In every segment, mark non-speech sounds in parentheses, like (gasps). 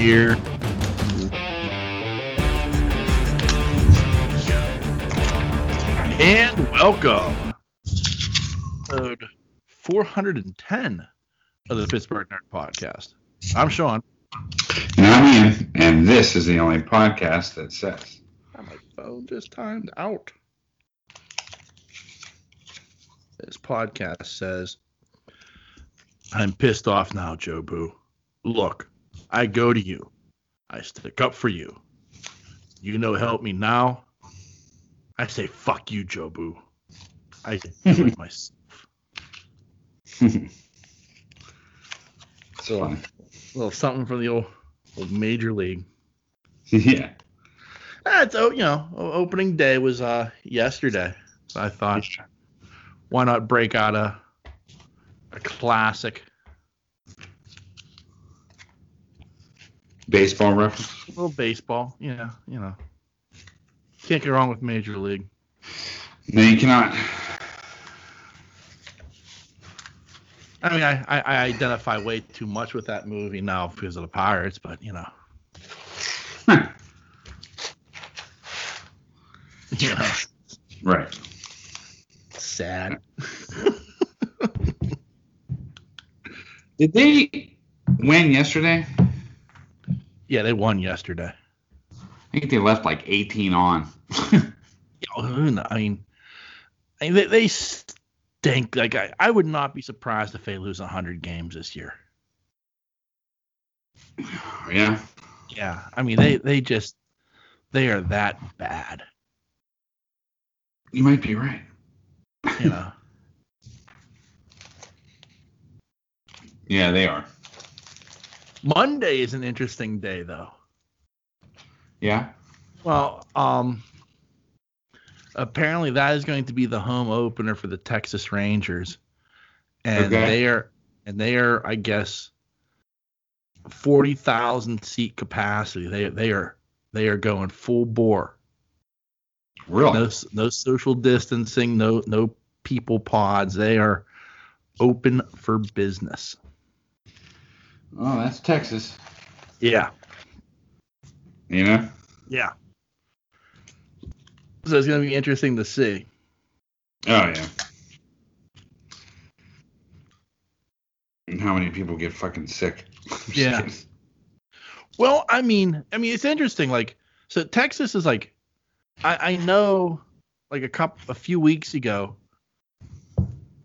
here. And welcome. Episode 410 of the Pittsburgh Nerd Podcast. I'm Sean. And I'm Ian, and this is the only podcast that says. My phone just timed out. This podcast says, I'm pissed off now, Jobu. Look, I go to you. I stick up for you. You know, help me now. I say, fuck you, Jobu. I do it (laughs) myself. (laughs) So, uh, A little something from the old, old major league. yeah. That's oh, you know, opening day was uh yesterday. So I thought, why not break out a a classic, Baseball reference. a little baseball. Yeah, you know, can't go wrong with major league. No, you cannot. I mean, I, I, I identify way too much with that movie now because of the Pirates, but you know, hmm. you know, right. sad. Did they win yesterday? Yeah, they won yesterday. I think they left like 18 on. (laughs) I mean, they, they stink. Like I, I would not be surprised if they lose hundred games this year. yeah. Yeah, I mean they they just they are that bad. You might be right. You (laughs) know. Yeah, they are. Monday is an interesting day though. Yeah. Well, um, apparently that is going to be the home opener for the Texas Rangers, and Okay. they are and they are, I guess, forty thousand seat capacity. They they are they are going full bore. Really? No no social distancing. No no people pods. They are open for business. Oh, that's Texas. Yeah You know? yeah. So it's going to be interesting to see. Oh, yeah. And how many people get fucking sick? (laughs) Yeah. kidding. Well, I mean, I mean, it's interesting. Like, so Texas is like, I, I know, like a couple, a few weeks ago,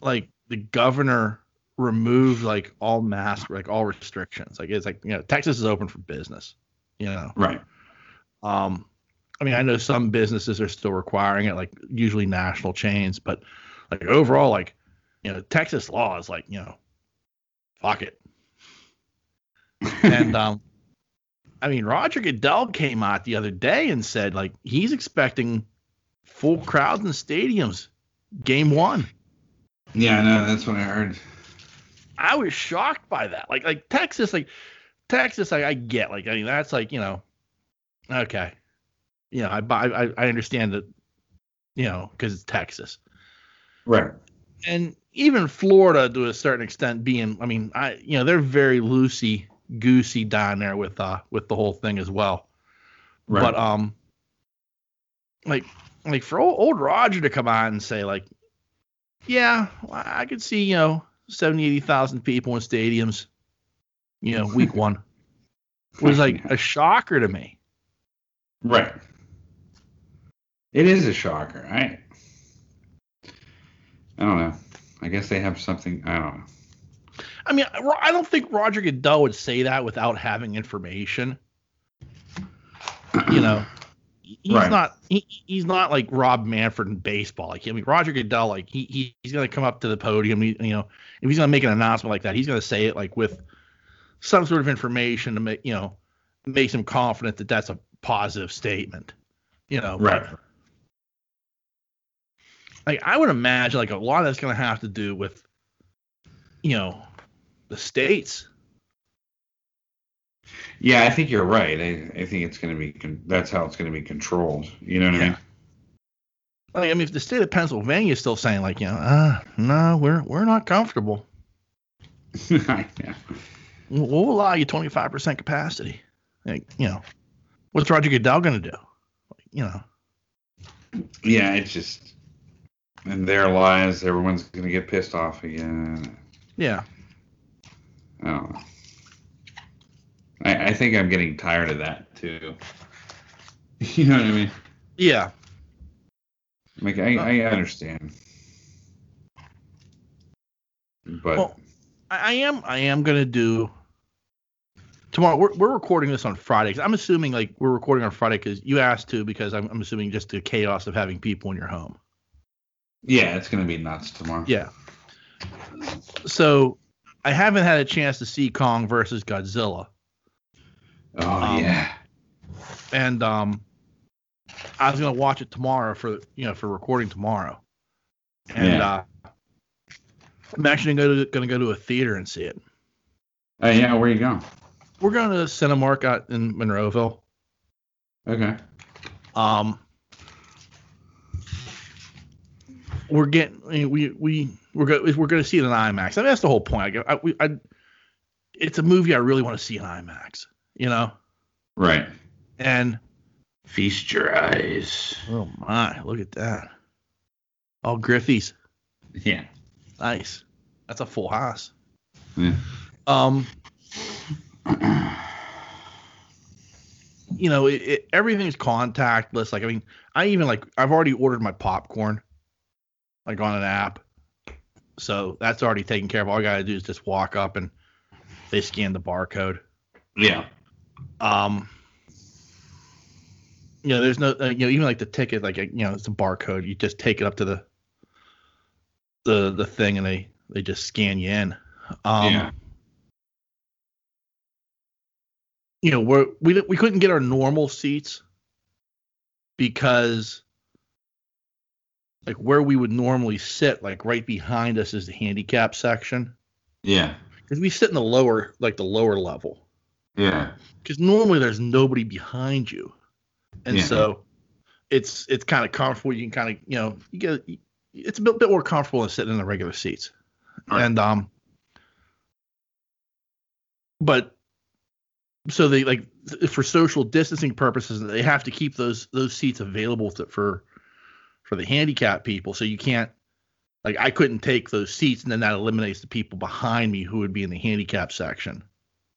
like the governor removed like all mask, like all restrictions. Like it's like you know, Texas is open for business. You know, Right. um, I mean, I know some businesses are still requiring it, like usually national chains, but like overall, like you know, Texas law is like you know, fuck it. (laughs) And um, I mean, Roger Goodell came out the other day and said like he's expecting full crowds in stadiums, game one. yeah, no, that's what I heard. I was shocked by that. Like like Texas, like Texas, like I get like I mean that's like you know, okay, you know I buy I I understand that, you know, because it's Texas Right. and even Florida to a certain extent being I mean I you know they're very loosey goosey down there with uh with the whole thing as well. Right. But um, like like for old, old Roger to come on and say like, yeah, well, I could see you know 70, 80,000 people in stadiums, you know, week (laughs) one was like a shocker to me. Right. It is a shocker. I I don't know. I guess they have something. I don't know. I mean, I I don't think Roger Goodell would say that without having information. You know, he's Right. not he, he's not like Rob Manfred in baseball. Like I mean, Roger Goodell, like he, he he's gonna come up to the podium. He, you know, if he's gonna make an announcement like that, he's gonna say it like with some sort of information to make you know makes him confident that that's a positive statement. You know, but, Right. like I would imagine like a lot of that's gonna have to do with you know the states. Yeah, I think you're right. I, I think it's going to be. Con- that's how it's going to be controlled. You know what Yeah. Like, I mean, if the state of Pennsylvania is still saying like, you know, uh, no, we're we're not comfortable. (laughs) Yeah. We'll, we'll allow you 25% capacity. Like, you know, what's Roger Goodell gonna do? You know. Yeah, it's just in their lives, everyone's gonna get pissed off again. Yeah. I don't know. I, I think I'm getting tired of that too. (laughs) You know what I mean? Yeah. Like I, I understand, but Well, I, am I am gonna do tomorrow. We're, we're recording this on Friday. 'cause I'm assuming like we're recording on Friday because you asked to because I'm, I'm assuming just the chaos of having people in your home. yeah, it's gonna be nuts tomorrow. Yeah. So I haven't had a chance to see Kong versus Godzilla, Oh Um, yeah. and um, I was gonna watch it tomorrow for you know for recording tomorrow, and Yeah. uh, I'm actually gonna go to, gonna go to a theater and see it. Oh yeah, where you going? We're going to Cinemark out in Monroeville. Okay. Um, we're getting I mean, we we we're go, we're going to see it in IMAX. I mean, that's the whole point. I, I, we, I it's a movie I really want to see in IMAX. You know, Right. and Feast your eyes. oh my, look at that! All Griffies, Yeah. nice. That's a full house. Yeah. Um, you know, it, it, everything's contactless. Like, I mean, I even like I've already ordered my popcorn, like on an app, so that's already taken care of. All I gotta do is just walk up and they scan the barcode. Yeah. Um, you know, there's no, uh, you know, even like the ticket, like you know, it's a barcode. You just take it up to the the the thing, and they they just scan you in. Um, yeah. you know, we're, we we couldn't get our normal seats because like where we would normally sit, like right behind us is the handicap section Yeah. because we sit in the lower, like the lower level. Yeah. Because normally there's nobody behind you, and Yeah. so it's it's kind of comfortable. You can kind of you know you get it's a bit, bit more comfortable than sitting in the regular seats, Right. and um, but so they like for social distancing purposes they have to keep those those seats available to, for for the handicapped people. So you can't like I couldn't take those seats, and then that eliminates the people behind me who would be in the handicap section.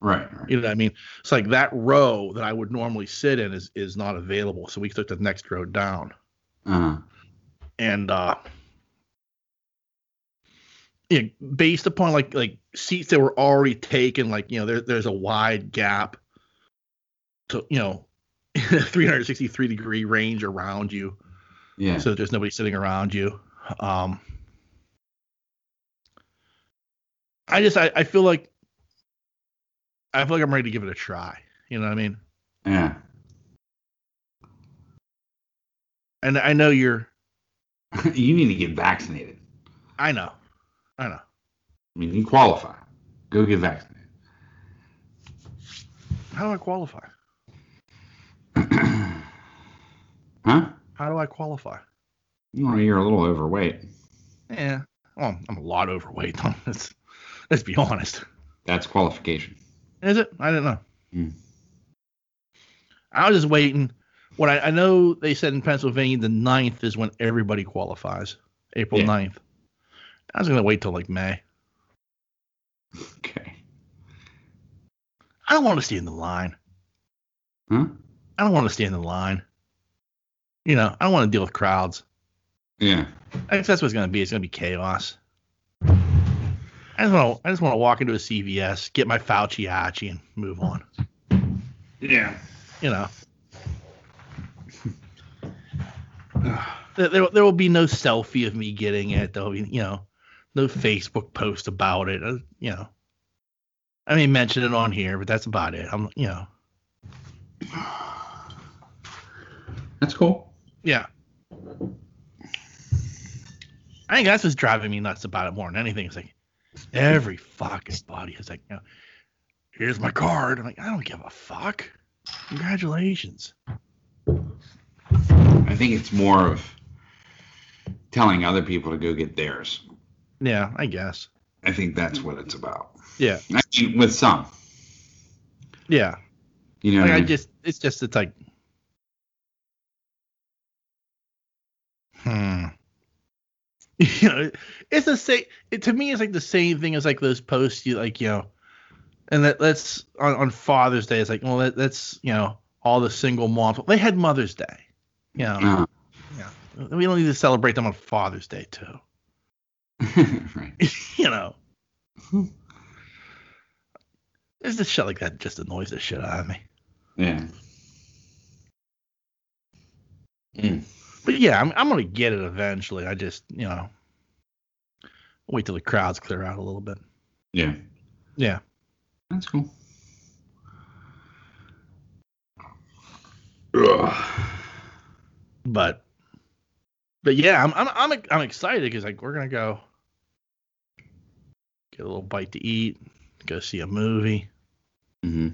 Right. right. You know what I mean? It's like that row that I would normally sit in is is not available. So we took the next row down. Uh-huh. And uh you know, based upon like like seats that were already taken, like you know, there there's a wide gap to you know (laughs) 363 degree range around you. Yeah. So there's nobody sitting around you. Um I just I, I feel like I feel like I'm ready to give it a try. You know what I mean? yeah. And I know you're (laughs) you need to get vaccinated. I know. I know. I mean, you qualify. Go get vaccinated. How do I qualify? (clears throat) huh? How do I qualify? Well, you're a little overweight. Yeah. Well, I'm a lot overweight. (laughs) let's let's be honest. That's qualification. Is it? I didn't know. Hmm. I was just waiting. What I, I know they said in Pennsylvania the 9th is when everybody qualifies. April Yeah. 9th. I was gonna wait till like May. Okay. I don't want to stand in the line. Huh? I don't want to stand in the line. You know, I don't want to deal with crowds. Yeah. I guess that's what it's gonna be. It's gonna be chaos. I just want to. I just want to walk into a CVS, get my Fauci Ouchie, and move on. Yeah. You know, there, there, there will be no selfie of me getting it. There'll be, you know, no Facebook post about it. uh, You know, I may mention it on here, but that's about it. I'm, you know, That's cool. yeah. I think that's what's driving me nuts about it more than anything. It's like every fucking body is like, you know, here's my card. I'm like, I don't give a fuck. Congratulations. I think it's more of telling other people to go get theirs. Yeah, I guess. I think that's what it's about. Yeah, I mean, with some. yeah. You know, Like I I just, it's just, it's like, hmm. (laughs) You know, it's the same. It, to me, it's like the same thing as like those posts you like, you know, and that that's on, on Father's Day. It's like, well, that, that's you know, all the single moms. They had Mother's Day. You know, Uh, yeah. We don't need to celebrate them on Father's Day too. (laughs) right. (laughs) you know. There's just shit like that that just annoys the shit out of me. Yeah. Mm. But yeah, I'm I'm gonna get it eventually. I just you know wait till the crowds clear out a little bit. Yeah. Yeah. That's cool. Ugh. But but yeah, I'm I'm I'm, I'm excited because like we're gonna go get a little bite to eat, go see a movie, Mm-hmm.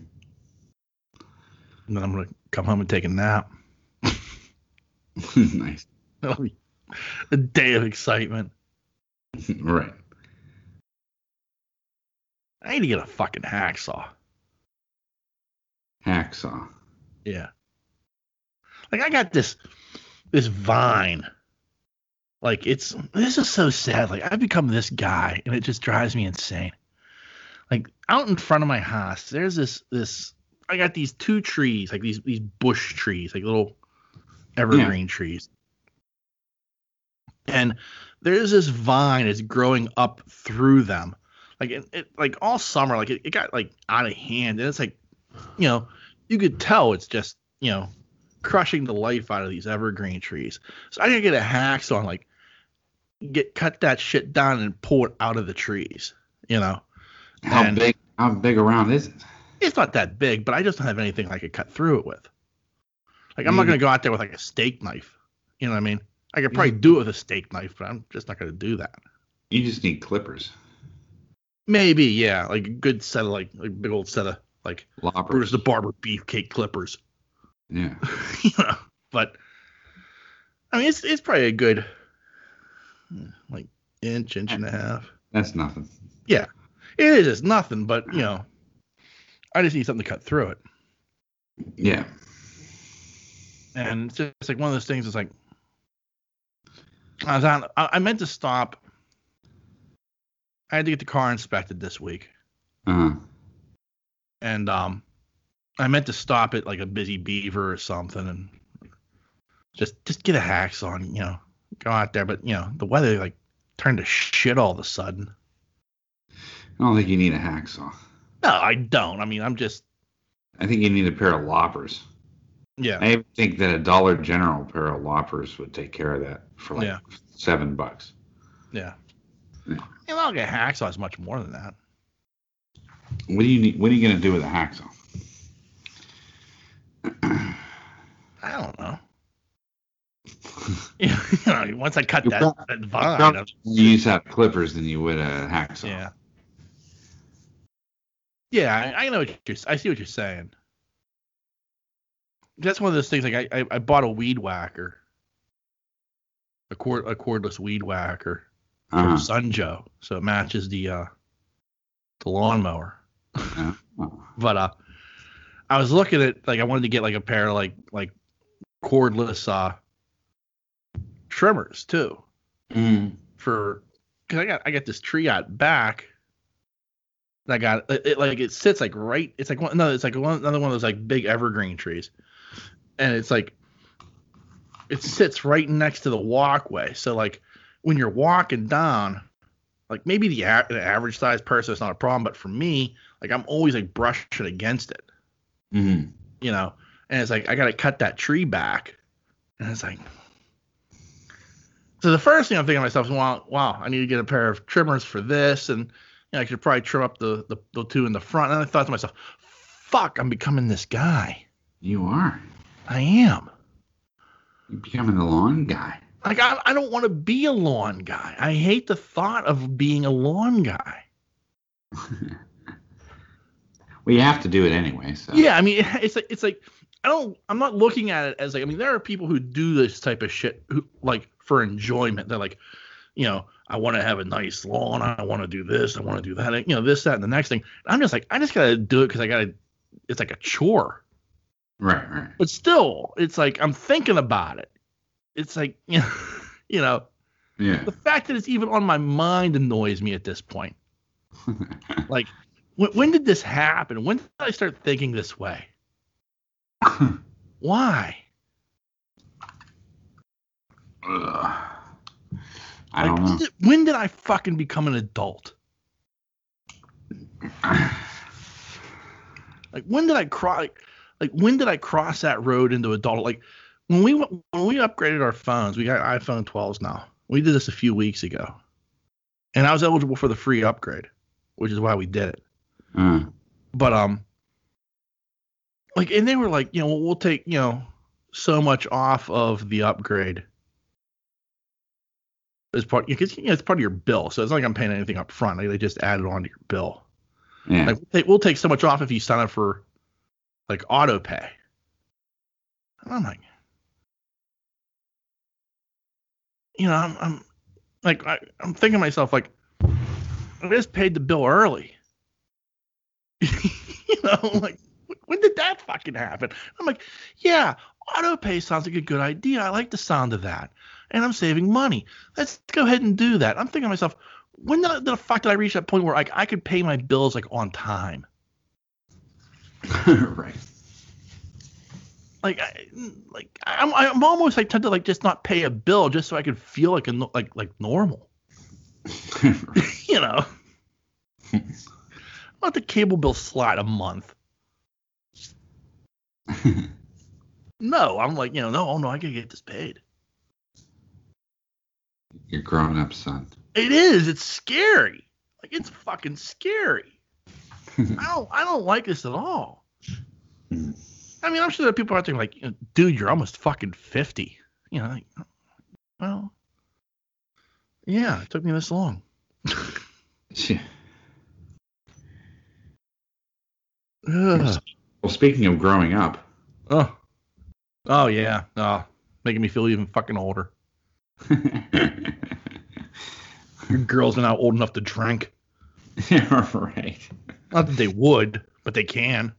and then I'm gonna come home and take a nap. (laughs) nice. (laughs) A day of excitement. (laughs) right. I need to get a fucking hacksaw. Hacksaw. Yeah. Like I got this this vine. Like it's this is so sad. Like I've become this guy and it just drives me insane. Like out in front of my house, there's this this I got these two trees, like these these bush trees, like little evergreen trees. And there's this vine that's growing up through them. Like it, it like all summer, like it, it got like out of hand. And it's like, you know, you could tell it's just, you know, crushing the life out of these evergreen trees. So I gotta get a hacksaw and like get cut that shit down and pull it out of the trees. You know, How And- big? How big around is it? it's not that big, but I just don't have anything I could cut through it with. Like I'm not Mm. gonna go out there with like a steak knife. You know what I mean? I could probably do it with a steak knife, but I'm just not gonna do that. You just need clippers. Maybe, yeah, like a good set of like a big old set of like Loppers. Brutus the Barber beefcake clippers. Yeah. (laughs) you know, but I mean, it's it's probably a good like inch, inch and a half. That's nothing. Yeah. It is it's nothing, but you know, I just need something to cut through it. Yeah. And it's just like one of those things. It's like I was on. I, I meant to stop. I had to get the car inspected this week, Uh-huh. and um, I meant to stop at like a busy beaver or something, and just just get a hacksaw and you know go out there. But you know the weather like turned to shit all of a sudden. I don't think you need a hacksaw. No, I don't. I mean, I'm just I think you need a pair of loppers. Yeah. I think that a Dollar General pair of loppers would take care of that for like Yeah. seven bucks. Yeah. Yeah. Know, I'll get hacksaw is much more than that. What do you need? What are you gonna do with a hacksaw? I don't know. (laughs) you know, once I cut You that, prob- that vine, Probably you use have clippers than you would a hacksaw. yeah. Yeah, I, I know what you're. I see what you're saying. That's one of those things. Like I, I, I bought a weed whacker, a cord, a cordless weed whacker Uh-huh. from Sun Joe, so it matches the uh, the lawnmower. Uh, oh. But uh, I was looking at like I wanted to get like a pair of like like cordless uh trimmers too Mm. for because I got I got this tree out back. I got it, it like it sits like right. It's like one no, it's like one another one of those like big evergreen trees, and it's like it sits right next to the walkway. So like when you're walking down, like maybe the, a- the average size person it's not a problem, but for me, like I'm always like brushing against it, Mm. you know. And it's like I got to cut that tree back, and it's like. So the first thing I'm thinking to myself is, wow, wow, I need to get a pair of trimmers for this, and you know, I should probably trim up the, the the two in the front. And I thought to myself, fuck, I'm becoming this guy. You are. I am. You're becoming the lawn guy. Like I, I don't want to be a lawn guy. I hate the thought of being a lawn guy. (laughs) Well, you have to do it anyway. So. Yeah, I mean, (laughs) it's like it's like I don't. I'm not looking at it as like. I mean, there are people who do this type of shit who like for enjoyment. They're like, you know, I want to have a nice lawn. I want to do this. I want to do that. You know, this, that, and the next thing. I'm just like, I just gotta do it because I gotta. It's like a chore. Right, right. But still, it's like I'm thinking about it. It's like you (laughs) know, you know, Yeah. the fact that it's even on my mind annoys me at this point. (laughs) Like, when, when did this happen? When did I start thinking this way? (laughs) Why? Ugh. I Like, don't when did, when did I fucking become an adult? (sighs) Like, when did I cry? Like, like, when did I cross that road into adult? Like, when we when we upgraded our phones, we got iPhone 12s now. We did this a few weeks ago, and I was eligible for the free upgrade, which is why we did it. Uh, but um like and they were like you know we'll, we'll take you know so much off of the upgrade as part because you know, it's part of your bill so it's not like i'm paying anything up front like, they just added on to your bill yeah. like we'll take, we'll take so much off if you sign up for like auto pay. And i'm like you know i'm, I'm like I, i'm thinking to myself like i just paid the bill early. (laughs) You know (laughs) like when did that fucking happen? I'm like yeah auto pay sounds like a good idea. I like the sound of that. And i'm saving money. Let's go ahead and do that. I'm thinking to myself when the, the fuck did i reach that point where like i could pay my bills like on time (laughs) right. like I, like I'm I'm almost like tempted to like just not pay a bill just so I could feel like a like like normal, (laughs) (laughs) you know. Let the cable bill slide a month. No, I'm like you know no oh no I gotta get this paid. You're growing up, son. It is it's scary like it's fucking scary. (laughs) I don't I don't like this at all. I mean I'm sure there are people out there like dude you're almost fucking fifty. You know like, well yeah it took me this long. Yeah. (laughs) Well, speaking of growing up, Oh. Oh yeah. Oh, making me feel even fucking older. Your (laughs) girls are now old enough to drink. (laughs) right. Not that they would, but they can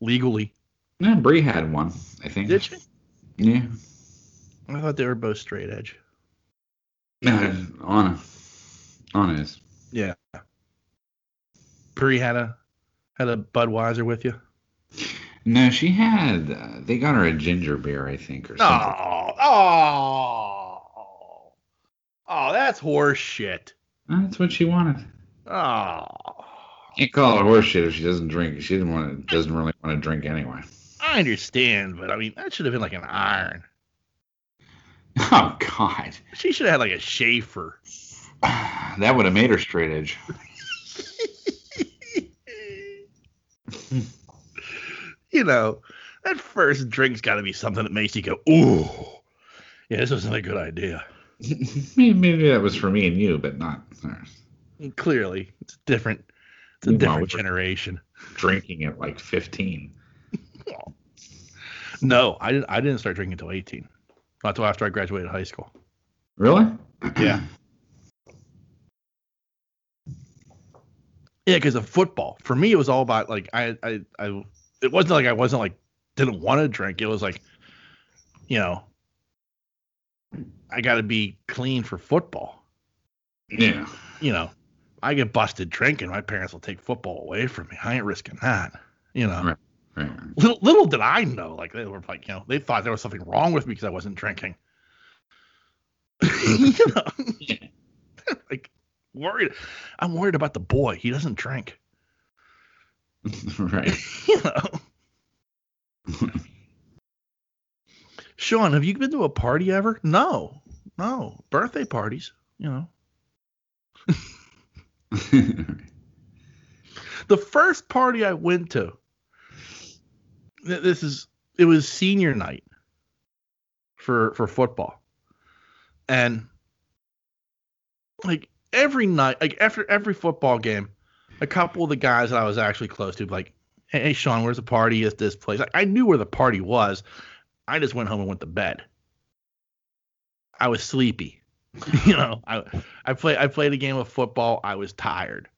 legally. Yeah, Bree had one, I think. Did you? Yeah. I thought they were both straight edge. Uh, Anna. Anna is. Yeah. Bree had a had a Budweiser with you. No, she had. Uh, they got her a ginger beer, I think, or something. Oh, oh, oh, that's horse shit. That's what she wanted. Oh, Can't call her horseshit if she doesn't drink. She didn't want to. Doesn't really want to drink anyway. I understand, but I mean that should have been like an iron. (laughs) Oh God, She should have had like a Schaefer. (sighs) that would have made her straight edge. (laughs) you know, that first drink's got to be something that makes you go, ooh, yeah, this wasn't a good idea. maybe, (laughs) maybe that was for me and you, but not hers. Clearly, it's different. It's a Meanwhile, different generation. drinking at like 15. (laughs) No, I didn't. I didn't start drinking until 18. Not until after I graduated high school. Really? (clears throat) Yeah. Yeah, because of football. For me, it was all about like I, I, I. It wasn't like I wasn't like didn't want to drink. It was like, you know, I got to be clean for football. Yeah. You know, I get busted drinking, my parents will take football away from me. I ain't risking that. You know, Right. Right. little little did I know, like they were like, you know, they thought there was something wrong with me because I wasn't drinking. (laughs) you know, (laughs) like worried. I'm worried about the boy. He doesn't drink. right. (laughs) You know. Sean, have you been to a party ever? No, no. Birthday parties, you know. The first party I went to, this is it was senior night for for football, and like every night, like after every football game, a couple of the guys that I was actually close to, like, hey, Sean, where's the party at this place? I, I knew where the party was. I just went home and went to bed. I was sleepy. (laughs) you know, I I play I played a game of football. I was tired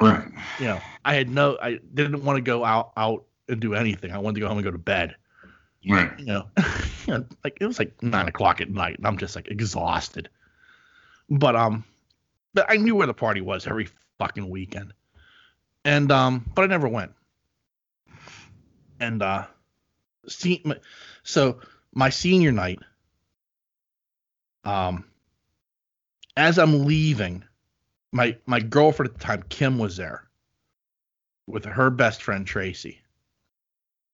right. you know, I had no, I didn't want to go out out and do anything. I wanted to go home and go to bed. Right. you know, (laughs) you know, like it was like nine o'clock at night, and I'm just like exhausted. But um, but I knew where the party was every fucking weekend, and um, but I never went. And uh, see, my, so my senior night, um, as I'm leaving, my my girlfriend at the time, Kim, was there with her best friend Tracy.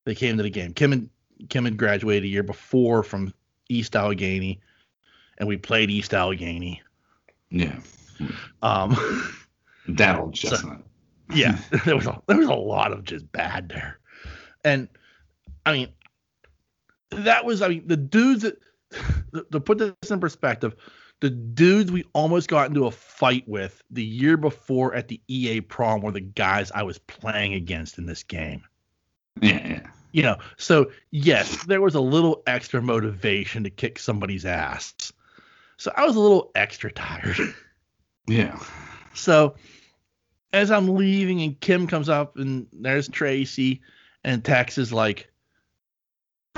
They came to the game. Kim and Kim had graduated a year before from East Allegheny, and we played East Allegheny. Yeah. Um, (laughs) That old chestnut. yeah, (laughs) (laughs) there was a there was a lot of just bad there, and I mean, that was I mean the dudes that to put this in perspective, the dudes we almost got into a fight with the year before at the EA prom were the guys I was playing against in this game. Yeah, yeah. You know, so yes, there was a little extra motivation to kick somebody's ass. So I was a little extra tired. (laughs) Yeah. So as I'm leaving and Kim comes up and there's Tracy and Tex is like,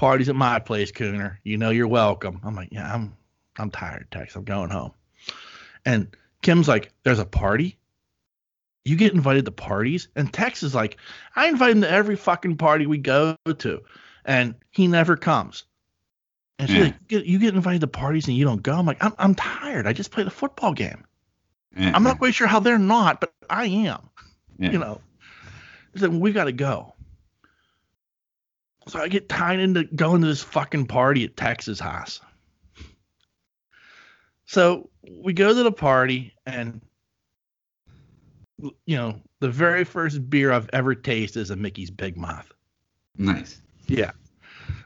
parties at my place, Cooner. You know you're welcome. I'm like, yeah, I'm I'm tired, Tex. I'm going home. And Kim's like, there's a party? You get invited to parties? And Tex is like, I invite him to every fucking party we go to. And he never comes. And she's Yeah. like, you get, you get invited to parties and you don't go. I'm like, I'm, I'm tired. I just played a football game. yeah. I'm not quite sure how they're not, but I am. Yeah. You know, he said, we got to go. So I get tied into going to this fucking party at Tex's house. So we go to the party, and you know, the very first beer I've ever tasted is a Mickey's Big Mouth. Nice. Yeah.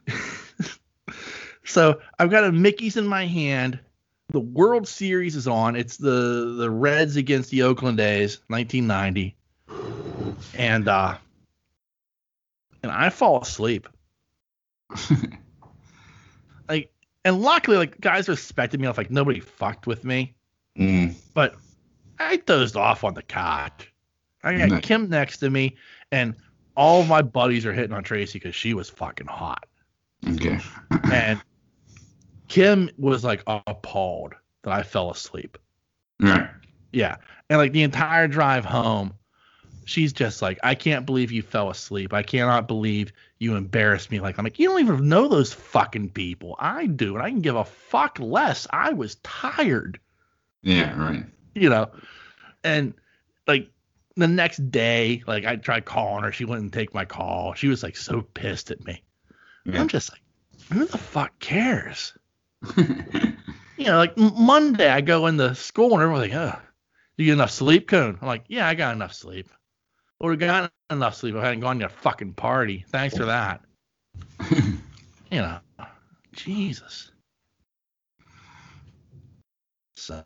(laughs) so I've got a Mickey's in my hand. The World Series is on. It's the the Reds against the Oakland A's, 1990. And uh and I fall asleep. (laughs) And luckily like guys respected me like nobody fucked with me, mm. but I dozed off on the couch. I got Nice. Kim next to me and all of my buddies are hitting on Tracy because she was fucking hot. Okay. (laughs) and Kim was like appalled that I fell asleep. right. Yeah. And like the entire drive home, she's just like, I can't believe you fell asleep. I cannot believe you embarrassed me. Like, I'm like, you don't even know those fucking people. I do. And I can give a fuck less. I was tired, Yeah, right. you know? And like the next day, like I tried calling her. She wouldn't take my call. She was like so pissed at me. Yeah. I'm just like, who the fuck cares? (laughs) you know, like Monday, I go into school and everyone's like, "Oh, you get enough sleep, Coon?" I'm like, "Yeah, I got enough sleep." Would have gotten enough sleep. if I hadn't gone to a fucking party. Thanks for that. (laughs) You know, Jesus. So,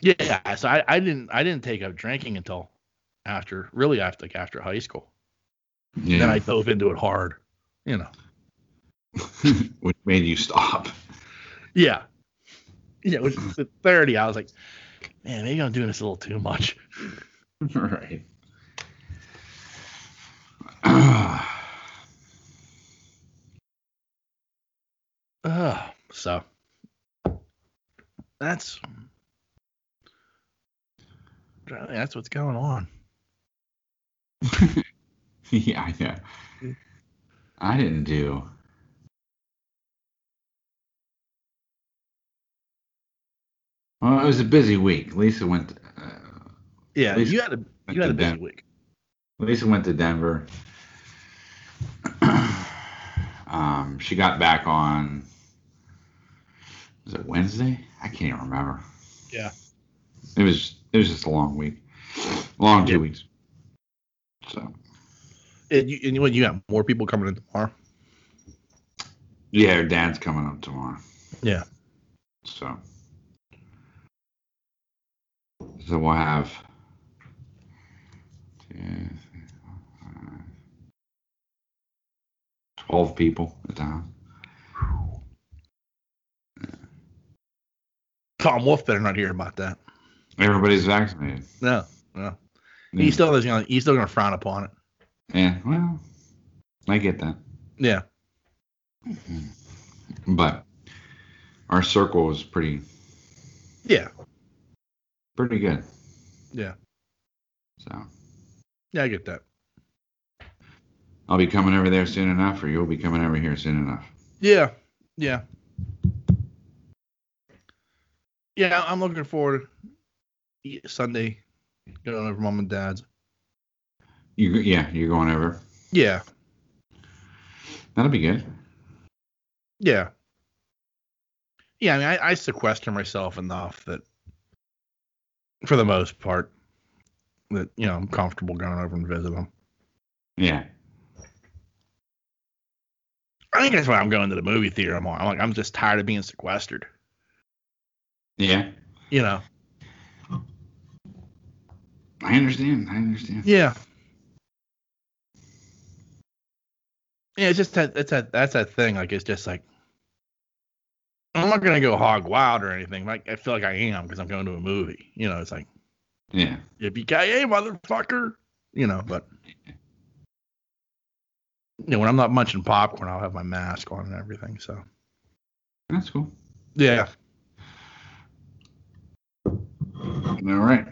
yeah. So I, I didn't I didn't take up drinking until after really after like after high school. yeah. Then I dove into it hard. You know. (laughs) Which made you stop. Yeah. Yeah, which at 30, I was like, man, maybe I'm doing this a little too much. (laughs) right. Ugh. (sighs) Ah, so that's that's what's going on. (laughs) yeah, I. I didn't do. Well, it was a busy week. Lisa went. Yeah, you had a you had a busy Den- week. Lisa went to Denver. (clears throat) um, she got back on. Was it Wednesday? I can't even remember. Yeah. It was. It was just a long week. Long two Yeah. weeks. So And you, and you, you got more people coming in tomorrow. yeah, her dad's coming up tomorrow. Yeah. So. So we'll have. Two, three, four, five, Twelve people at the house. Tom Wolf better not hear about that. Everybody's vaccinated. No, no. Yeah. He's still gonna he's still gonna frown upon it. Yeah, well, I get that. Yeah. But our circle was pretty Yeah. pretty good. Yeah. So Yeah, I get that. I'll be coming over there soon enough, or you'll be coming over here soon enough. Yeah. Yeah. Yeah, I'm looking forward to Sunday going over mom and dad's. You yeah, you're going over. Yeah. That'll be good. Yeah. Yeah, I mean, I, I sequester myself enough that, for the most part, that you know I'm comfortable going over and visit them. Yeah. I think that's why I'm going to the movie theater more. I'm like, I'm just tired of being sequestered. Yeah. You know. I understand. I understand. Yeah. Yeah, it's just that that's that that's that thing. Like it's just like I'm not gonna go hog wild or anything. Like I feel like I am because I'm going to a movie. You know, it's like Yeah. yippee motherfucker. You know, but you know when I'm not munching popcorn, I'll have my mask on and everything. So That's cool. yeah, All right.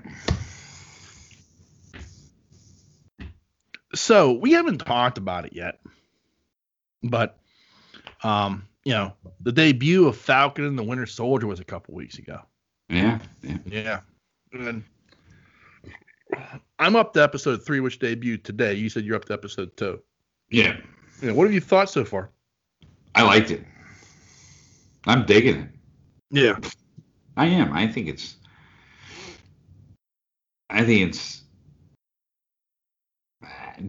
so we haven't talked about it yet, but um, you know, the debut of Falcon and the Winter Soldier was a couple weeks ago. Yeah. Yeah. Yeah. And I'm up to episode three, which debuted today. You said you're up to episode two. Yeah. Yeah, what have you thought so far? I liked it. I'm digging it. Yeah. I am. I think it's. I think it's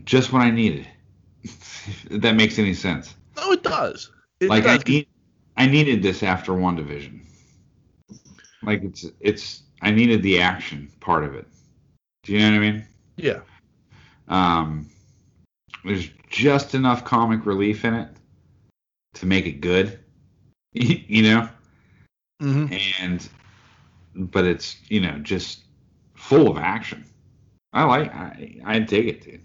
just what I needed. if (laughs) that makes any sense. No, it does. It like I need, I needed this after WandaVision. Like it's it's I needed the action part of it. Do you know what I mean? yeah. Um, there's just enough comic relief in it to make it good. (laughs) you know, hmm and but it's you know just full of action. I like I I dig it, dude.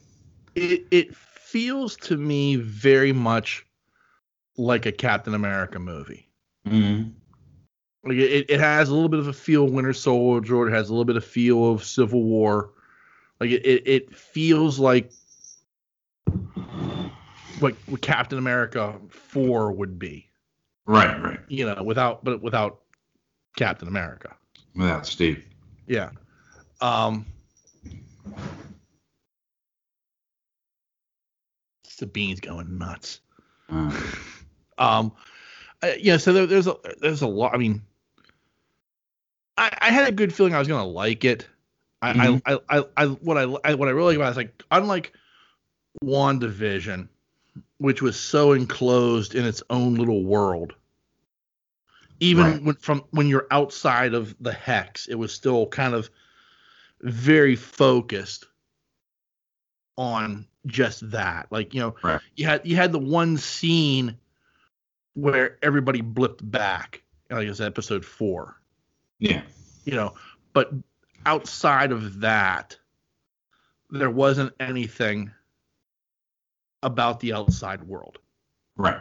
It it feels to me very much like a Captain America movie. Mm-hmm. Like it, it has a little bit of a feel of Winter Soldier. It has a little bit of feel of Civil War. Like it, it, it feels like what, what Captain America four would be. Right, right. You know, without but without Captain America. Without Steve. Yeah. Um. Sabine's going nuts. Uh, Um, uh, yeah. So there, there's a there's a lot. I mean, I, I had a good feeling I was gonna like it. I, Mhm. I, I, I, what I, I, what I really like about it is like, unlike WandaVision, which was so enclosed in its own little world. Even Right. when, from when you're outside of the hex, it was still kind of very focused on just that. Like you know, Right. you had you had the one scene where everybody blipped back. Like it was episode four yeah. you know, but outside of that, there wasn't anything about the outside world. Right.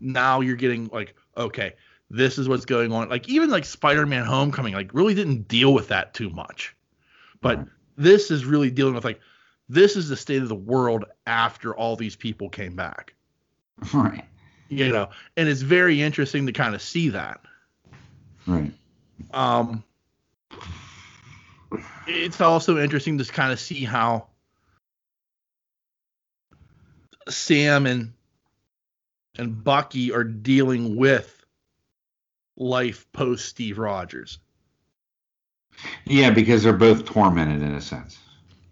Now you're getting like, okay, this is what's going on. Like even like Spider-Man Homecoming, like really didn't deal with that too much. But Right. this is really dealing with like this is the state of the world after all these people came back. Right. You know, and it's very interesting to kind of see that. Right. Um, it's also interesting to kind of see how Sam and and Bucky are dealing with life post Steve Rogers. Yeah, because they're both tormented in a sense.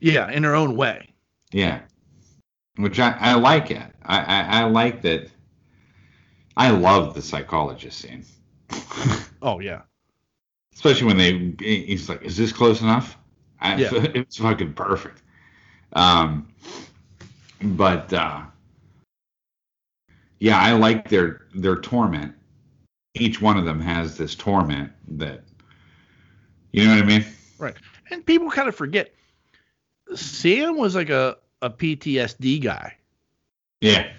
Yeah, in their own way. Yeah. Which I, I like it. I, I, I like that. I love the psychologist scene. (laughs) Oh yeah. Especially when they, he's like, is this close enough? I, Yeah. (laughs) It's fucking perfect. Um, but, uh, yeah, I like their, their torment. Each one of them has this torment that, you know what I mean? Right? And people kind of forget Sam was like a, a PTSD guy, Yeah.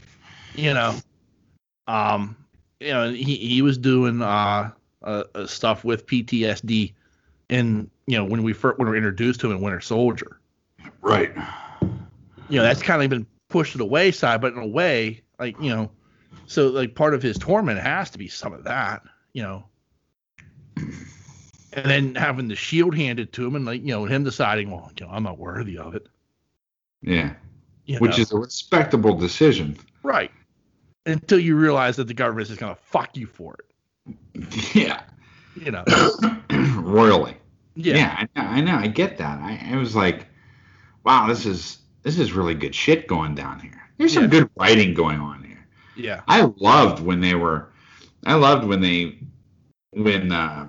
you know. Um, you know, he he was doing uh, uh, uh stuff with PTSD, and you know when we first when we're introduced to him in Winter Soldier. Right. You know that's kind of been pushed to the wayside, but in a way, like you know, so like part of his torment has to be some of that, you know. And then having the shield handed to him, and like you know him deciding, well, you know, I'm not worthy of it. Yeah. You Which know? is a respectable decision. right until you realize that the government is going to fuck you for it. Yeah. You know. (coughs) Royally. Yeah. Yeah, I, know, I know. I get that. I, I was like, wow, this is this is really good shit going down here. There's some Yeah. good writing going on here. Yeah. I loved when they were. I loved when they when uh,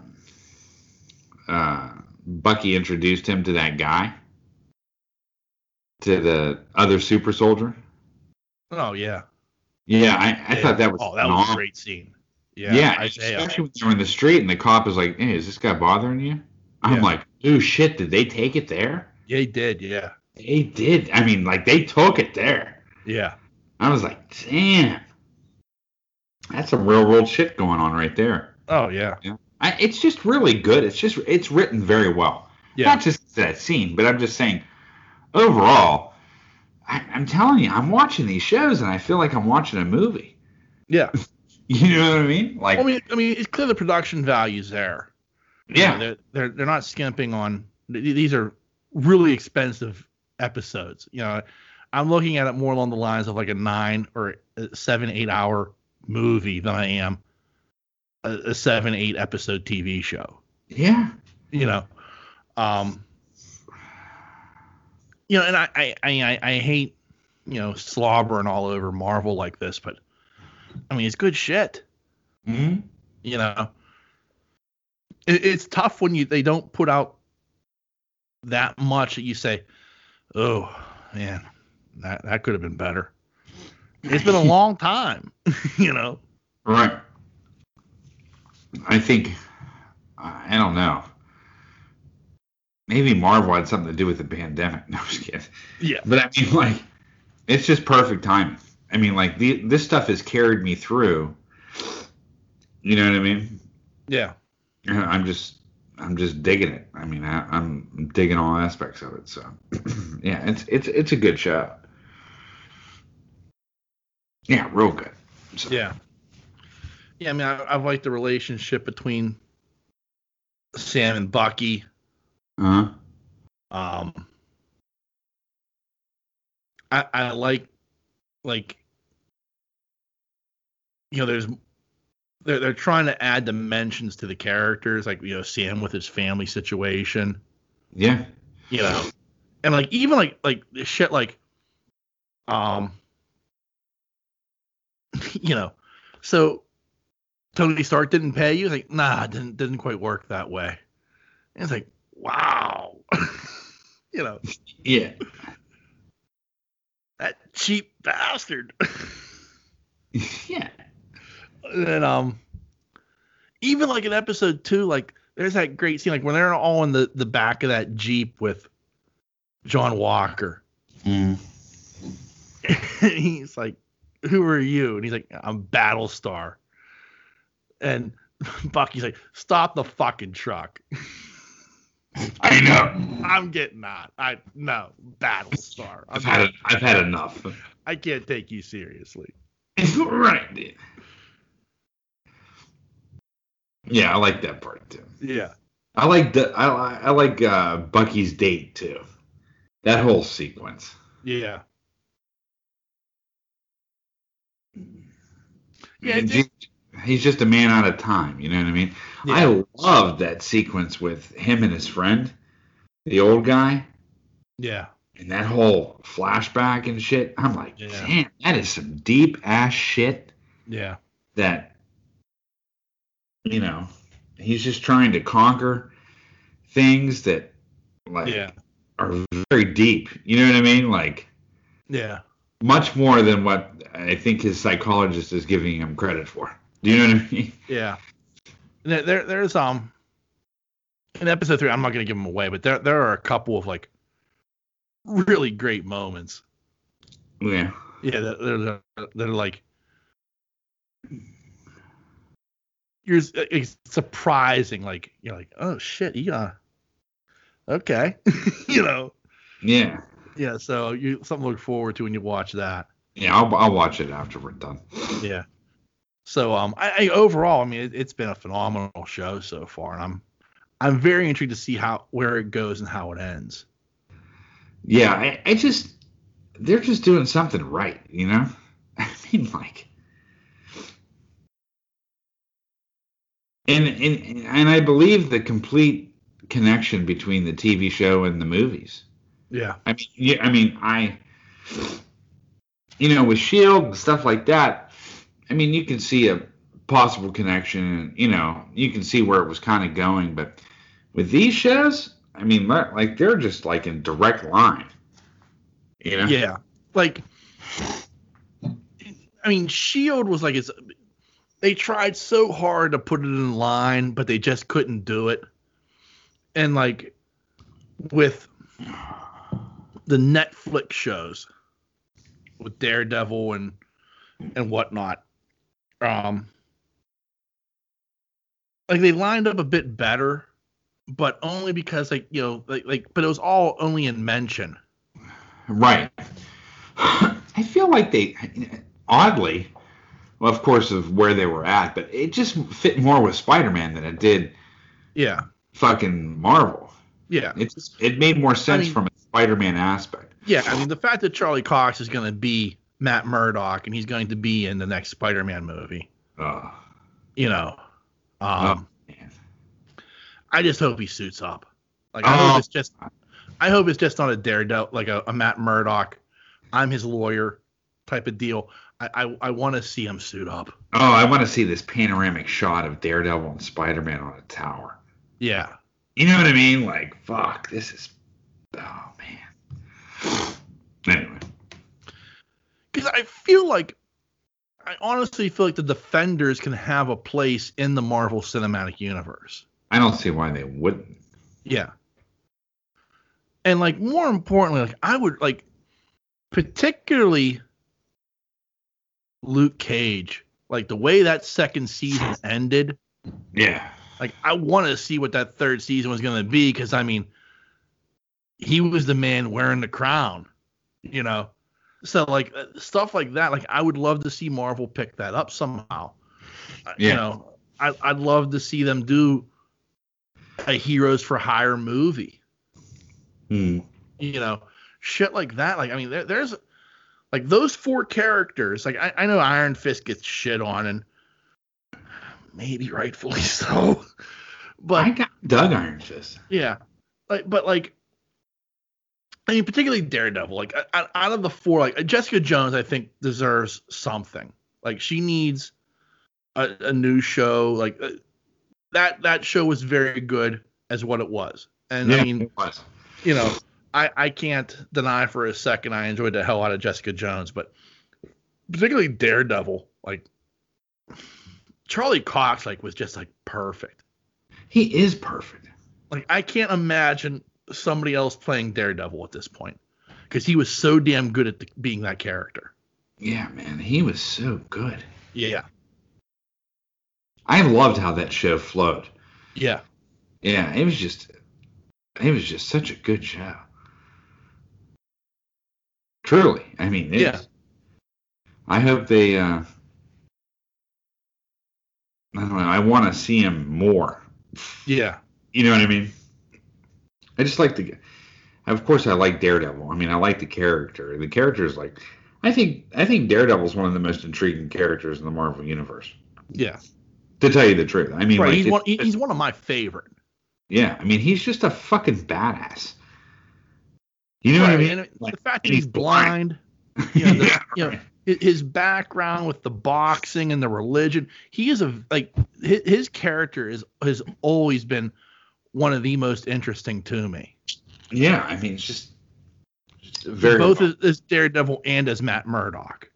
uh, Bucky introduced him to that guy, to the other super soldier. Oh yeah. Yeah, I, I Yeah. thought that was Oh, that was a great scene. Yeah. Yeah, Isaiah. Uh, especially when they're in the street and the cop is like, "Hey, is this guy bothering you?" I'm Yeah. like, "Ooh, shit! Did they take it there?" Yeah, he did. Yeah. They did. I mean, like they took it there. Yeah. I was like, "Damn, that's some real world shit going on right there." Oh yeah. I, it's just really good. It's just it's written very well. Yeah. Not just that scene, but I'm just saying overall. I, I'm telling you, I'm watching these shows and I feel like I'm watching a movie. Yeah. (laughs) (laughs) You know what I mean? Like, I mean, I mean, it's clear the production value's there. You yeah, know, they're, they're they're not skimping on. These are really expensive episodes. You know, I'm looking at it more along the lines of like a nine or a seven, eight hour movie than I am a, a seven, eight episode TV show. yeah. You know, um, you know, and I I, I- I hate you know slobbering all over Marvel like this, but I mean it's good shit. hmm you know it, it's tough when you they don't put out that much that you say oh man that that could have been better it's been a (laughs) long time (laughs) you know Right. I think I don't know. Maybe Marvel had something to do with the pandemic. (laughs) No, I'm just kidding. yeah But I mean, like, it's just perfect timing. I mean, like, the, this stuff has carried me through. You know what I mean? yeah (laughs) I'm just, I'm just digging it. I mean, I, I'm digging all aspects of it. So, (clears throat) yeah, it's it's it's a good show. Yeah, real good. So, yeah yeah i mean I, i've liked the relationship between sam and bucky Uh-huh. um i i like like you know there's they're, they're trying to add dimensions to the characters like you know sam with his family situation Yeah. you know and like even like like shit like um (laughs) you know so tony stark didn't pay you It's like nah didn't didn't quite work that way and it's like wow (laughs) you know Yeah. that cheap bastard (laughs) Yeah. And um even like in episode two like there's that great scene like when they're all in the the back of that jeep with john walker Mm. (laughs) he's like, "Who are you?" And he's like, "I'm Battlestar." And (laughs) Bucky's like, "Stop the fucking truck." (laughs) I know. I'm getting that. I no Battlestar. I've had it. I've had enough. I can't take you seriously. It's right. Yeah, I like that part too. Yeah. I like the I, I like uh, Bucky's date too. That whole sequence. Yeah. Yeah, it's- he's just a man out of time. You know what I mean? Yeah. I loved that sequence with him and his friend, the old guy, Yeah. and that whole flashback and shit. I'm like, Yeah. damn, that is some deep ass shit. Yeah. that you know he's just trying to conquer things that like Yeah. are very deep you know what i mean like Yeah. much more than what i think his psychologist is giving him credit for do you know what i mean Yeah. There, there there's um in episode three, I'm not gonna give them away, but there there are a couple of like really great moments. yeah Yeah, they're, they're, they're like you're it's surprising. Like you're like, oh shit, yeah, okay, (laughs) you know, Yeah. yeah. So you something to look forward to when you watch that. Yeah, I'll, I'll watch it after we're done. Yeah. So um, I, I overall, I mean, it, it's been a phenomenal show so far, and I'm I'm very intrigued to see how where it goes and how it ends. Yeah, I, I just they're just doing something right, you know. (laughs) I mean, like, and and and I believe the complete connection between the TV show and the movies. Yeah. I mean, yeah, I mean, I, you know, with Shield and stuff like that. I mean, you can see a possible connection. and You know, you can see where it was kind of going, but with these shows, I mean, like they're just like in direct line. You know? Yeah. Like, I mean, Shield was like it's. They tried so hard to put it in line, but they just couldn't do it. And like, with the Netflix shows, with Daredevil and and whatnot, um, like they lined up a bit better, but only because like you know like like but it was all only in mention. Right. (sighs) I feel like they, oddly, well, of course, of where they were at, but it just fit more with Spider-Man than it did Yeah. fucking Marvel. Yeah. It just it made more sense mean- from a Spider-Man aspect. Yeah, I mean the fact that Charlie Cox is going to be Matt Murdock and he's going to be in the next Spider-Man movie, Oh, you know, um, man. I just hope he suits up. Like I Oh. hope it's just, I hope it's just not a daredevil like a, a Matt Murdock, I'm his lawyer type of deal. I I, I want to see him suit up. Oh, I want to see this panoramic shot of Daredevil and Spider-Man on a tower. Yeah, You know what I mean? Like, fuck, this is. Oh man. Anyway, because I feel like, I honestly feel like the Defenders can have a place in the Marvel Cinematic Universe. I don't see why they wouldn't. Yeah. And like more importantly, like I would like particularly Luke Cage, like the way that second season ended, Yeah. like I want to see what that third season was going to be cuz I mean he was the man wearing the crown, you know. So like uh, stuff like that, like I would love to see Marvel pick that up somehow. Uh, You know, I I'd love to see them do a Heroes for Hire movie Hmm. you know, shit like that. Like, I mean, there, there's like those four characters. Like, I, I know Iron Fist gets shit on, and maybe rightfully (laughs) so. But I got dug Iron Fist. yeah, like, but like, I mean, particularly Daredevil. Like, out of the four, like Jessica Jones, I think deserves something. Like, she needs a, a new show. Like uh, that that show was very good as what it was, and I mean, it was. you know, I, I can't deny for a second I enjoyed the hell out of Jessica Jones, but particularly Daredevil, like Charlie Cox, like was just like perfect. He is perfect. Like I can't imagine somebody else playing Daredevil at this point because he was so damn good at the, being that character. Yeah, man, he was so good. Yeah, I loved how that show flowed. yeah, Yeah, it was just, it was just such a good show. Truly, I mean, Yeah. I hope they. uh I don't know. I want to see him more. yeah, You know what I mean? I just like the. Of course, I like Daredevil. I mean, I like the character. The character is like, I think I think Daredevil is one of the most intriguing characters in the Marvel universe. yeah. To tell you the truth, I mean, right, like, he's it- one. He's one of my favorite. yeah, I mean, he's just a fucking badass. You know what I mean? and Like, the fact that he's he's blind. blind. (laughs) you know, the- yeah, you know, right. his background with the boxing and the religion he is a like his, his character is has always been one of the most interesting to me yeah. I mean, it's just, just very both as, as daredevil and as matt murdock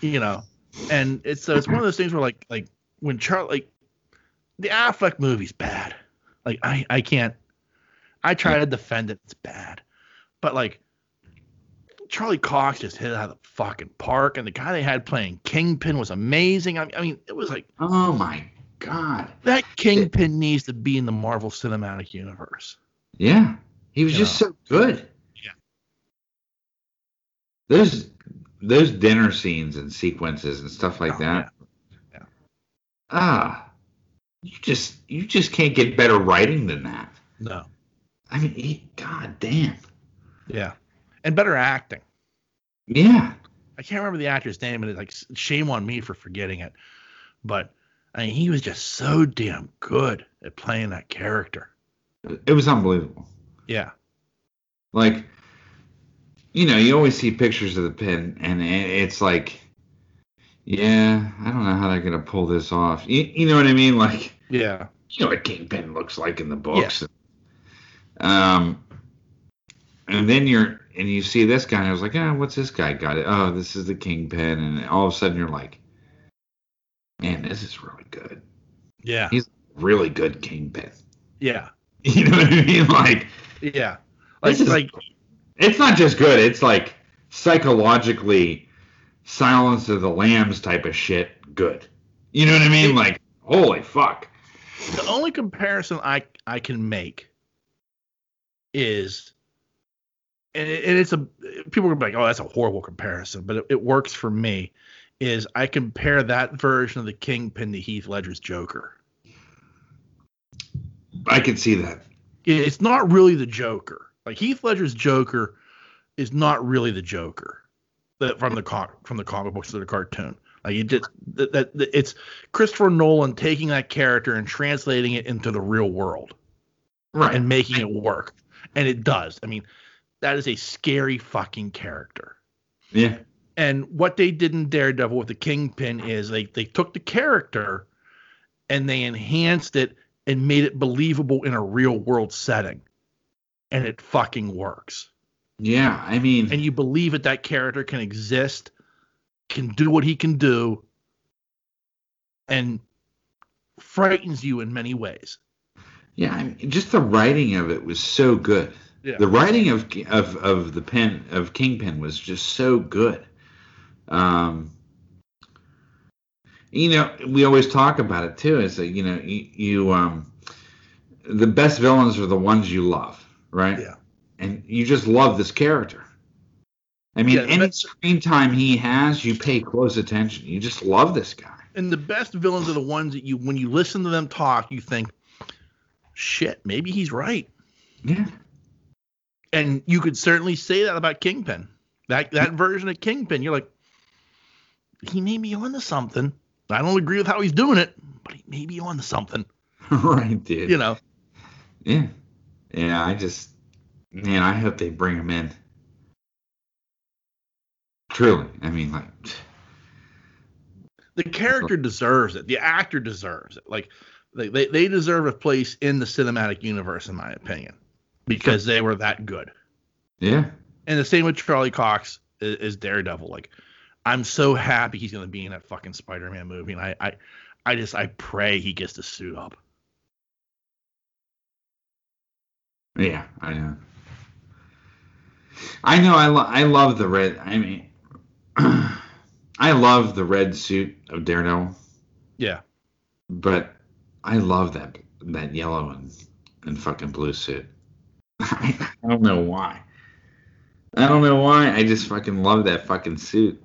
you know and it's so it's one of those things where like like when charlie like the affleck movie's bad like i i can't i try to defend it it's bad but like Charlie Cox just hit it out of the fucking park, and the guy they had playing Kingpin was amazing. I, I mean, it was like, oh my god, that Kingpin it, needs to be in the Marvel Cinematic Universe. Yeah, he was you just know. so good. Yeah. Those those dinner scenes and sequences and stuff like oh, that. Yeah. yeah. Ah, you just you just can't get better writing than that. No. I mean, he, god damn. Yeah and better acting. Yeah. I can't remember the actor's name, and it's like shame on me for forgetting it. But I mean, he was just so damn good at playing that character. It was unbelievable. Yeah. Like, you know, you always see pictures of the pin, and it's like, yeah, I don't know how they're gonna pull this off. You, you know what I mean? Like, yeah, you know what Kingpin looks like in the books. Yeah. Um, and then you're and you see this guy, and I was like, ah, what's this guy got? It. Oh, this is the Kingpin, and all of a sudden you're like, man, this is really good. Yeah, he's really good Kingpin. Yeah, (laughs) you know what I mean? Like, yeah, like is, like it's not just good; it's like psychologically Silence of the Lambs type of shit. Good. You know what I mean? Like, holy fuck. The only comparison I I can make is and, it, and it's a people are like, oh, that's a horrible comparison, but it, it, works for me. Is I compare that version of the Kingpin to Heath Ledger's Joker. I can see that. It's not really the Joker. Like Heath Ledger's Joker is not really the Joker that from the co- from the comic books to the cartoon. Like it just that, that, it's Christopher Nolan taking that character and translating it into the real world, right, and making it work, and it does. I mean, that is a scary fucking character. Yeah. And what they did in Daredevil with the Kingpin is they they took the character and they enhanced it and made it believable in a real world setting. And it fucking works. Yeah, I mean, and you believe that that character can exist, can do what he can do, and frightens you in many ways. Yeah, I mean, just the writing of it was so good. Yeah. The writing of of of the pen of Kingpin was just so good. Um, you know, we always talk about it too. Is that you know you, you um, the best villains are the ones you love, right? Yeah. And you just love this character. I mean, yeah, any best, screen time he has, you pay close attention. You just love this guy. And the best villains are the ones that you, when you listen to them talk, you think, shit, maybe he's right. Yeah and you could certainly say that about Kingpin. That that version of Kingpin, you're like, he may be onto something. I don't agree with how he's doing it, but he may be onto something. (laughs) right, dude. You know. Yeah. Yeah, I just man, I hope they bring him in. Truly. I mean like the character deserves it. The actor deserves it. Like they, they, they deserve a place in the cinematic universe, in my opinion because they were that good. Yeah. And the same with Charlie Cox is, is Daredevil. Like, I'm so happy he's gonna be in that fucking Spider-Man movie, and I, I, I just I pray he gets to suit up. Yeah, I know. I know. I lo- I love the red. I mean, (clears throat) I love the red suit of Daredevil. Yeah. But I love that that yellow and, and fucking blue suit. (laughs) I don't know why. I don't know why. I just fucking love that fucking suit.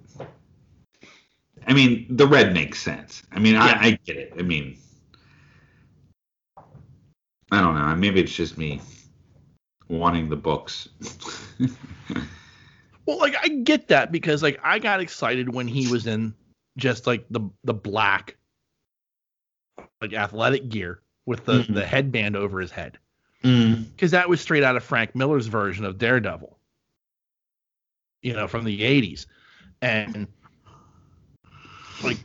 I mean, the red makes sense. I mean, yeah. I, I get it. I mean, I don't know. Maybe it's just me wanting the books. (laughs) well, like I get that because like I got excited when he was in just like the the black like athletic gear with the mm-hmm. the headband over his head. Because mm. that was straight out of Frank Miller's version of Daredevil. You know, from the '80s, and like,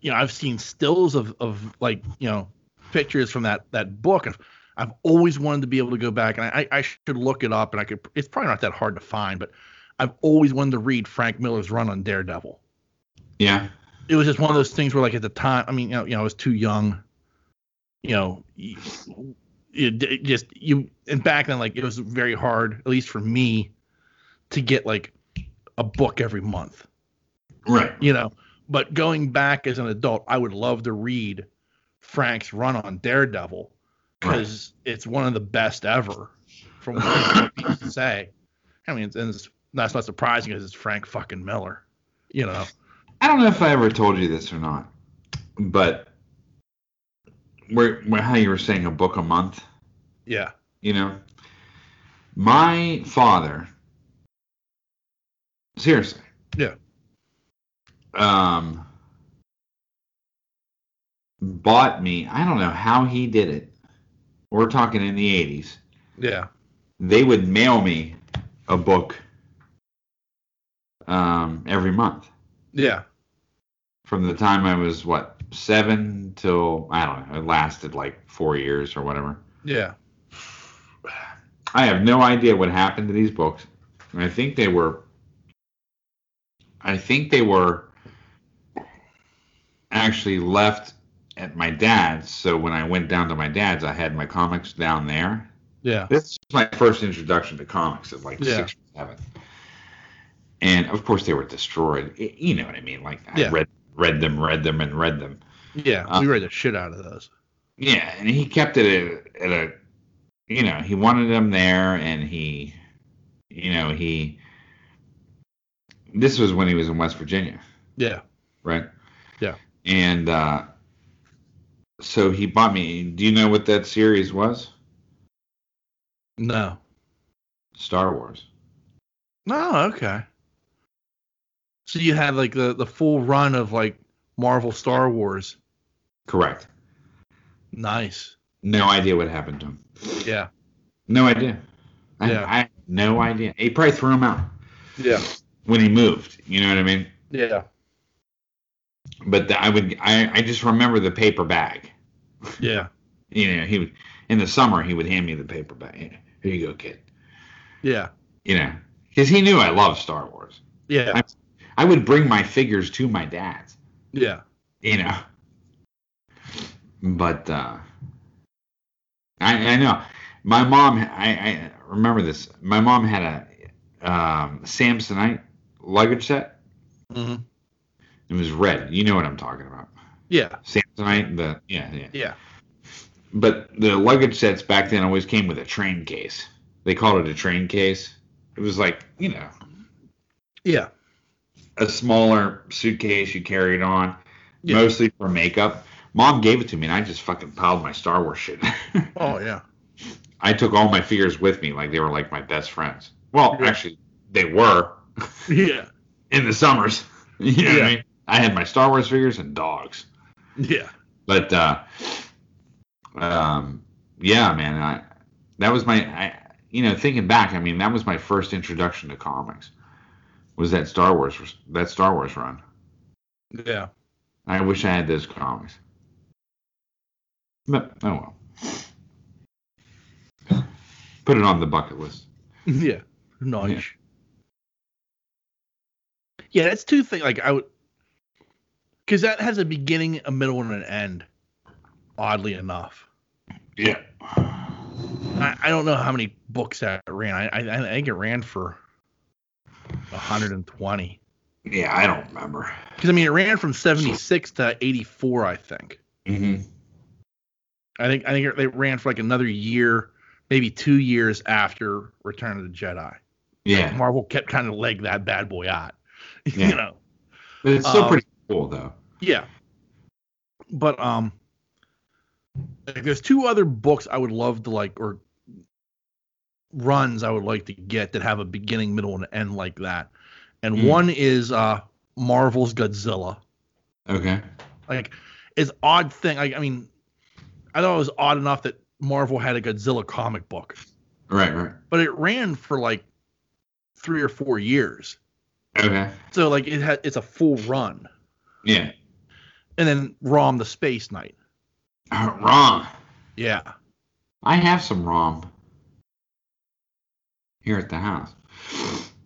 you know, I've seen stills of of like you know pictures from that that book, and I've always wanted to be able to go back, and I, I should look it up, and I could. It's probably not that hard to find, but I've always wanted to read Frank Miller's run on Daredevil. Yeah. It was just one of those things where, like, at the time, I mean, you know, you know I was too young. You know, it, just you and back then like it was very hard at least for me to get like a book every month, Right. you know. But going back as an adult, I would love to read Frank's run on Daredevil because it's one of the best ever, from what people say. I mean, it's, and it's, that's not surprising because it's Frank fucking Miller, you know. I don't know if I ever told you this or not, but where, where how you were saying a book a month, Yeah. you know, my father, seriously, Yeah. um, bought me. I don't know how he did it. We're talking in the '80s. Yeah. They would mail me a book um, every month. Yeah. From the time I was what seven till I don't know. It lasted like four years or whatever. Yeah. I have no idea what happened to these books. And I think they were. I think they were actually left at my dad's. So when I went down to my dad's, I had my comics down there. Yeah. This is my first introduction to comics at like Yeah. six or seven. And of course, they were destroyed. You know what I mean? Like I Yeah. read read them, read them, and read them. Yeah. Uh, we read the shit out of those. Yeah, and he kept it at, at a, you know, he wanted them there, and he, you know, he. This was when he was in West Virginia, Yeah. right? Yeah. And uh, so he bought me. Do you know what that series was? No. Star Wars. No. Okay. So you had like the the full run of like Marvel Star Wars. Correct. Nice. No idea what happened to him. Yeah. No idea. I, Yeah. I had no idea. He probably threw him out Yeah. when he moved. You know what I mean? Yeah. But the, I would. I, I just remember the paper bag. Yeah. (laughs) you know, he would in the summer he would hand me the paper bag. Here you go, kid. Yeah. You know, because he knew I loved Star Wars. Yeah. I would bring my figures to my dad's. Yeah. You know, but uh, I I know my mom. I I remember this. My mom had a um, Samsonite luggage set. hmm It was red. You know what I'm talking about. Yeah. Samsonite. The yeah yeah. Yeah. But the luggage sets back then always came with a train case. They called it a train case. It was like, you know, Yeah. A smaller suitcase you carried on, Yeah. mostly for makeup. Mom gave it to me, and I just fucking piled my Star Wars shit. (laughs) Oh yeah. I took all my figures with me, like they were like my best friends. Well, Yeah. actually, they were (laughs) Yeah. (laughs) in the summers. You know what Yeah. I mean? I had my Star Wars figures and dogs. Yeah. But uh, um, yeah, man, I, that was my, I, you know, thinking back, I mean, that was my first introduction to comics. Was that Star Wars? That Star Wars run? Yeah. I wish I had those comics. But oh well. Put it on the bucket list. (laughs) Yeah. Nice. Yeah, that's two things. Like I would, because that has a beginning, a middle, and an end. Oddly enough, Yeah. I, I don't know how many books that ran. I I, I think it ran for 120. Yeah, I don't remember. Because I mean, it ran from 76 to 84. I think. Mm-hmm. I think I think it, it ran for like another year, maybe two years after Return of the Jedi. Yeah, Marvel kept kind of leg that bad boy out. (laughs) Yeah. you know. but it's still Um, pretty cool though. Yeah. But um like, there's two other books I would love to like or runs I would like to get that have a beginning, middle, and end like that. And Hmm. one is uh Marvel's Godzilla. Okay. Like it's odd thing. I, I mean I thought it was odd enough that Marvel had a Godzilla comic book, Right. Right. but it ran for like three or four years. Okay. So like it had it's a full run. Yeah. And then Rom the Space Knight. Uh, Rom. Yeah. I have some Rom here at the house.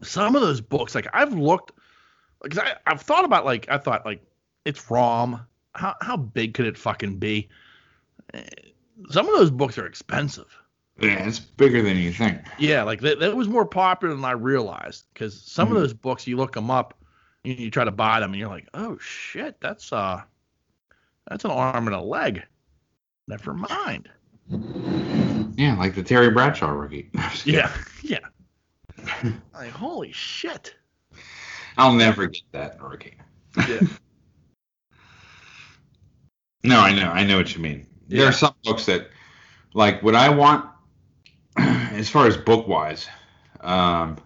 some of those books, like I've looked, because I I've thought about like I thought like it's ROM. How how big could it fucking be? Eh, Some of those books are expensive. Yeah, it's bigger than you think. Yeah, like that, that was more popular than I realized because some Mhm. of those books you look them up, and you try to buy them, and you're like, oh shit, that's uh, that's an arm and a leg. Never mind. Yeah, like the Terry Bradshaw rookie. (laughs) Yeah, yeah. (laughs) like holy shit. I'll never get that rookie. Yeah. (laughs) No, I know, I know what you mean. There are some books that, like, what I want, (clears throat) as far as book wise, um,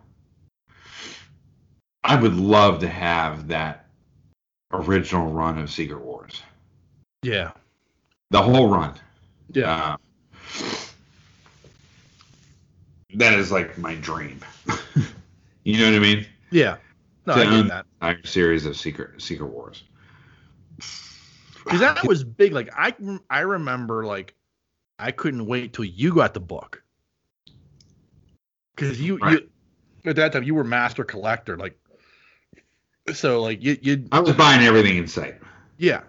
I would love to have that original run of Secret Wars, Yeah. the whole run. Yeah. Uh, that is like my dream. (laughs) you know what I mean? Yeah. No, To I get that. the entire series of Secret Secret Wars. Because that was big. Like I, I remember like I couldn't wait till you got the book. Because you, Right. you at that time you were master collector. Like so, like you, you, I was buying everything in sight. yeah.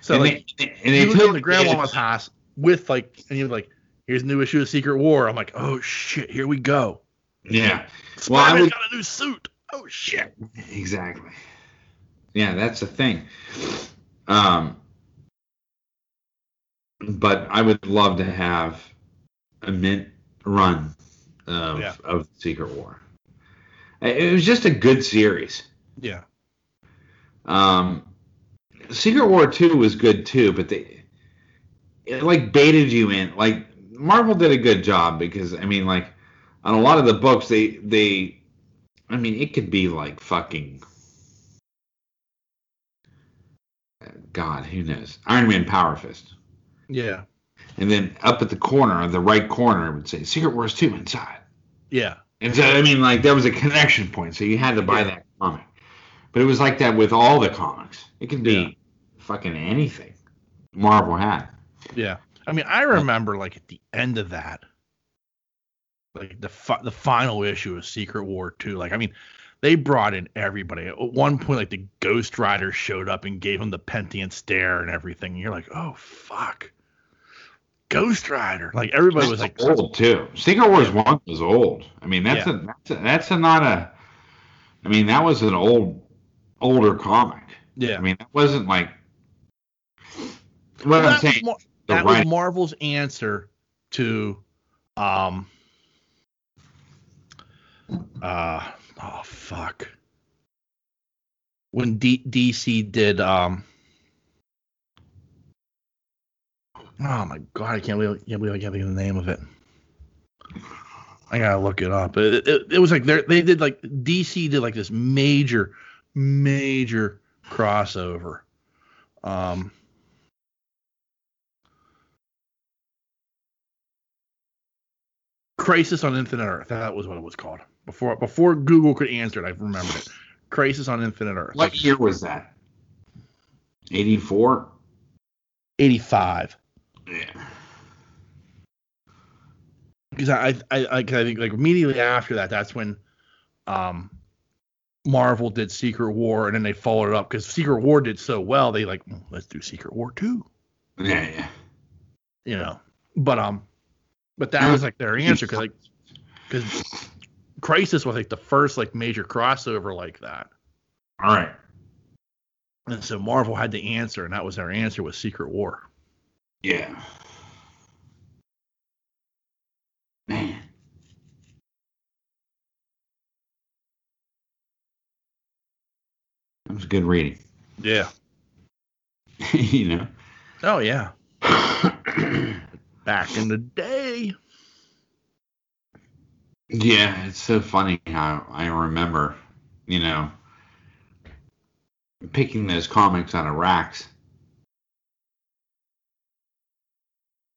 So and like they, and they you go to grandma's house with like, and you're like, here's a new issue of Secret War. I'm like, oh shit, here we go. Yeah. Well, I Spider-Man's would- got a new suit. Oh shit. Exactly. Yeah, that's the thing. Um, but I would love to have a mint run of Yeah. of Secret War. It was just a good series. Yeah. Um, Secret War Two was good too, but they it like baited you in. Like Marvel did a good job because I mean, like on a lot of the books, they they, I mean, it could be like fucking. God, who knows? Iron Man Power Fist. Yeah. And then up at the corner, the right corner, it would say Secret Wars 2 inside. Yeah. And so, I mean, like, there was a connection point, so you had to buy Yeah. that comic. But it was like that with all the comics. It could be Yeah. fucking anything Marvel had. Yeah. I mean, I remember like at the end of that, like the fi- the final issue of Secret War 2. Like, I mean, they brought in everybody. At one point, like the Ghost Rider showed up and gave him the Penance stare and everything. And you're like, oh fuck, Ghost Rider. Like everybody was like, old too. Secret Wars one was old. I mean, that's a that's a, that's a not a. I mean, that was an old older comic. yeah. I mean, that wasn't like. What Well, I'm saying, Mar- the that was Marvel's answer to, um, uh, oh fuck, when D- DC did, um, oh my god, I can't believe, can't believe I can't think of the name of it. I gotta look it up. It, it, it was like they they did like DC did like this major, major crossover. Um, Crisis on Infinite Earth. That was what it was called. Before before Google could answer it, I remember it. Crisis on Infinite Earth. what year was that? Eighty four. 85. Yeah. Because I, I, I, I think like immediately after that, that's when um, Marvel did Secret War, and then they followed it up because Secret War did so well. They like "Mm, let's do Secret War two, Yeah, yeah. you know. But um, but that was like their answer because like because Crisis was like the first like major crossover like that. All right. And so Marvel had to answer, and that was their answer was Secret War. Yeah. Man. That was good reading. Yeah. (laughs) you know. Oh yeah. (clears throat) Back in the day. yeah, it's so funny how I remember, you know, picking those comics out of racks.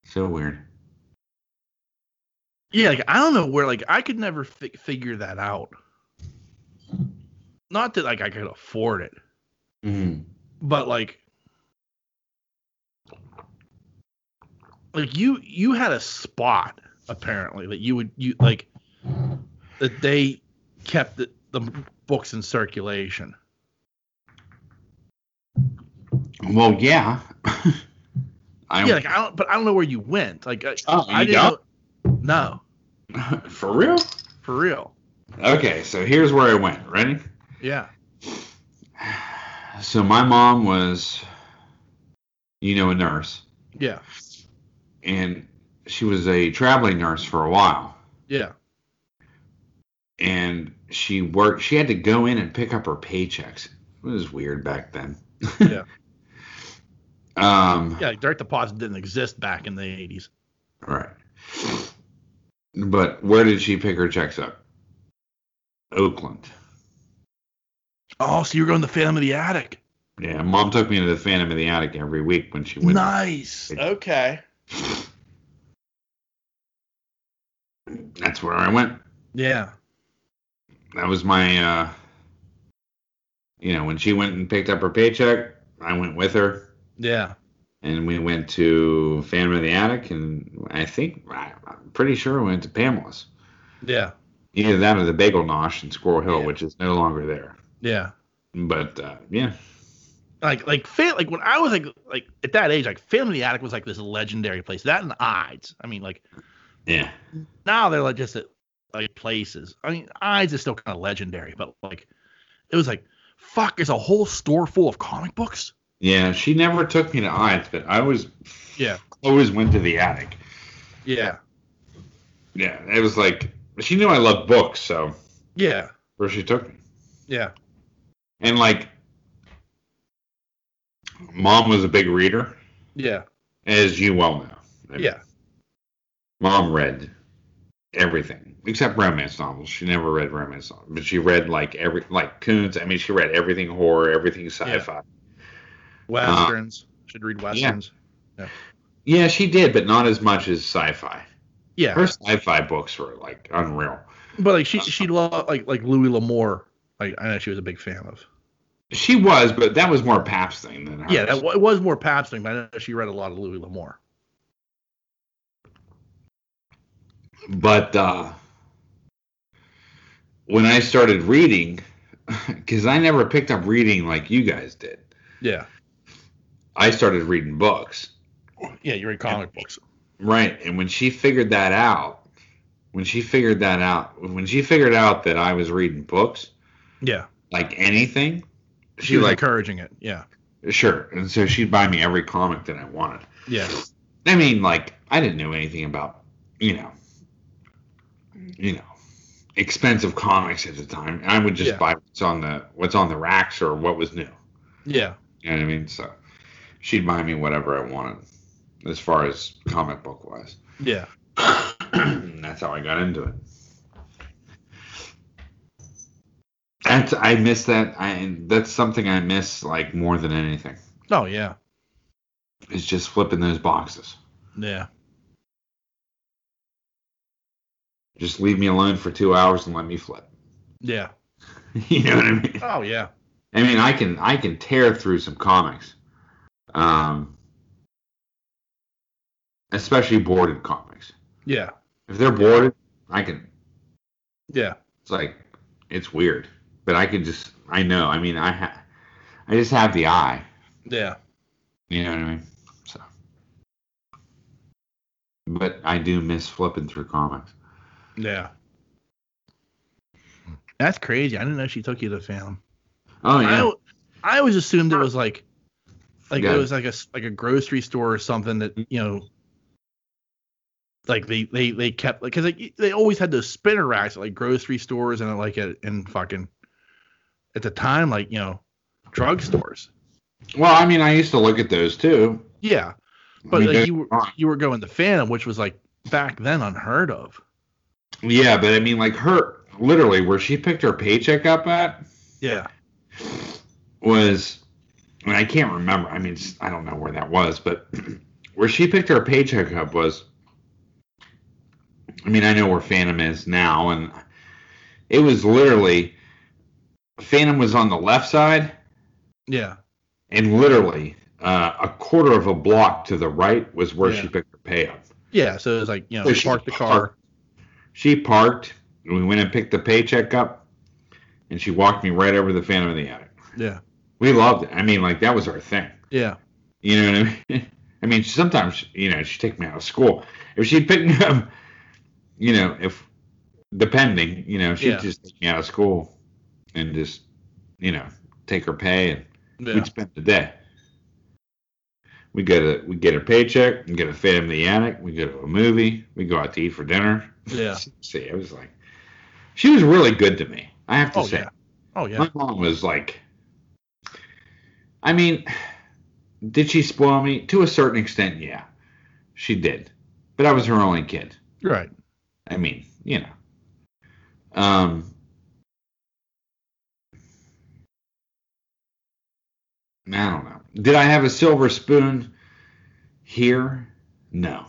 So weird. Yeah, like I don't know where like I could never fi- figure that out. Not that like I could afford it, Mm-hmm. but like like you you had a spot apparently that you would you like that they kept the, the books in circulation. Well, yeah. (laughs) I, yeah, like I don't but I don't know where you went. Like I, Oh, I you got- know No, (laughs) For real? for real. Okay, so here's where I went. Ready? Yeah. So my mom was, you know, a nurse, Yeah. And she was a traveling nurse for a while. Yeah. And she worked. She had to go in and pick up her paychecks. It was weird back then. Yeah. (laughs) Um. Yeah. Direct deposit didn't exist back in the 80s. Right. But where did she pick her checks up? Oakland. Oh, so you were going to Phantom of the Attic. Yeah, mom took me to the Phantom of the Attic every week when she went. Nice. Okay. That's where I went. Yeah. That was my, uh, you know, when she went and picked up her paycheck, I went with her, Yeah. and we went to Phantom of the Attic, and I think I'm pretty sure we went to Pamela's. Yeah. Either that or the Bagel Nosh in Squirrel Hill, Yeah. which is no longer there. Yeah. But uh, yeah, Like like like when I was like like at that age, like Phantom Attic was like this legendary place. That and Eide's. I mean, like yeah, now they're like just at, like places. I mean, Eide's is still kind of legendary, but like it was like fuck, there's a whole store full of comic books. yeah. She never took me to Eide's, but I was Yeah. always went to the attic. Yeah. Yeah, it was like she knew I loved books, so Yeah. where she took me. Yeah. And like, mom was a big reader, Yeah. as you well know. I mean, Yeah. Mom read everything except romance novels. She never read romance novels, but she read like every like Koontz. I mean, she read everything horror, everything sci-fi. Westerns. Should read westerns. Yeah. she did, but not as much as sci-fi. Yeah. Her sci-fi books were like unreal. But like she she loved like like Louis L'Amour. Like I know she was a big fan of. She was, but that was more Pap's thing than hers. Yeah, that, wa- it was more Pap's thing, but I know she read a lot of Louis L'Amour. but uh, when I started reading, (laughs) because I never picked up reading like you guys did, Yeah. I started reading books. Yeah, you read comic books. Right. And when she figured that out, when she figured that out, when she figured out that I was reading books, Yeah. like anything, She, she was like, encouraging it. Yeah. sure. And so she'd buy me every comic that I wanted. Yeah. I mean, like, I didn't know anything about, you know, you know, expensive comics at the time. I would just Yeah. buy what's on the what's on the racks or what was new. Yeah. You know what I mean? So she'd buy me whatever I wanted as far as comic book wise. Yeah. (clears throat) that's how I got into it. That's I miss that. I that's something I miss like more than anything. Oh yeah. It's just flipping those boxes. Yeah. Just leave me alone for two hours and let me flip. Yeah. (laughs) you know what I mean? Oh yeah. I mean, I can I can tear through some comics, um, especially boarded comics. Yeah. If they're boarded, I can. Yeah. It's like it's weird, but I can just I know. I mean, I ha- I just have the eye. Yeah. You know what I mean? So, but I do miss flipping through comics. Yeah. Hmm. That's crazy. I didn't know she took you to film. Oh yeah, I, I always assumed it was like like Yeah. it was like a s- like a grocery store or something that you know like they they they kept like because like, they always had those spinner racks at like grocery stores and like at in fucking at the time like you know drugstores. well, I mean, I used to look at those too. Yeah, but I mean, like you were you were going to Phantom, which was like back then unheard of. yeah, but I mean, like her literally where she picked her paycheck up at. Yeah. was I mean I can't remember. I mean I don't know where that was, but (clears throat) where she picked her paycheck up was I mean I know where Phantom is now and it was literally Phantom was on the left side Yeah. and literally uh, a quarter of a block to the right was where Yeah. she picked her pay up. Yeah. So it was like you know So she parked the car. She parked and we went and picked the paycheck up and she walked me right over the Phantom of the Attic. Yeah. We loved it. I mean like that was our thing. Yeah. You know what I mean? (laughs) I mean, sometimes you know she'd take me out of school. If she'd pick me up, you know, if depending, you know, she'd Yeah. just take me out of school and just, you know, take her pay and Yeah. we'd spend the day. We go to we get her paycheck, we get a Phantom the attic, we go to a movie, we go out to eat for dinner. Yeah. (laughs) See, it was like she was really good to me. I have to Oh say. yeah. Oh yeah. My mom was like I mean, did she spoil me? To a certain extent, yeah. She did. But I was her only kid. Right. I mean, you know. Um I don't know. Did I have a silver spoon here? No.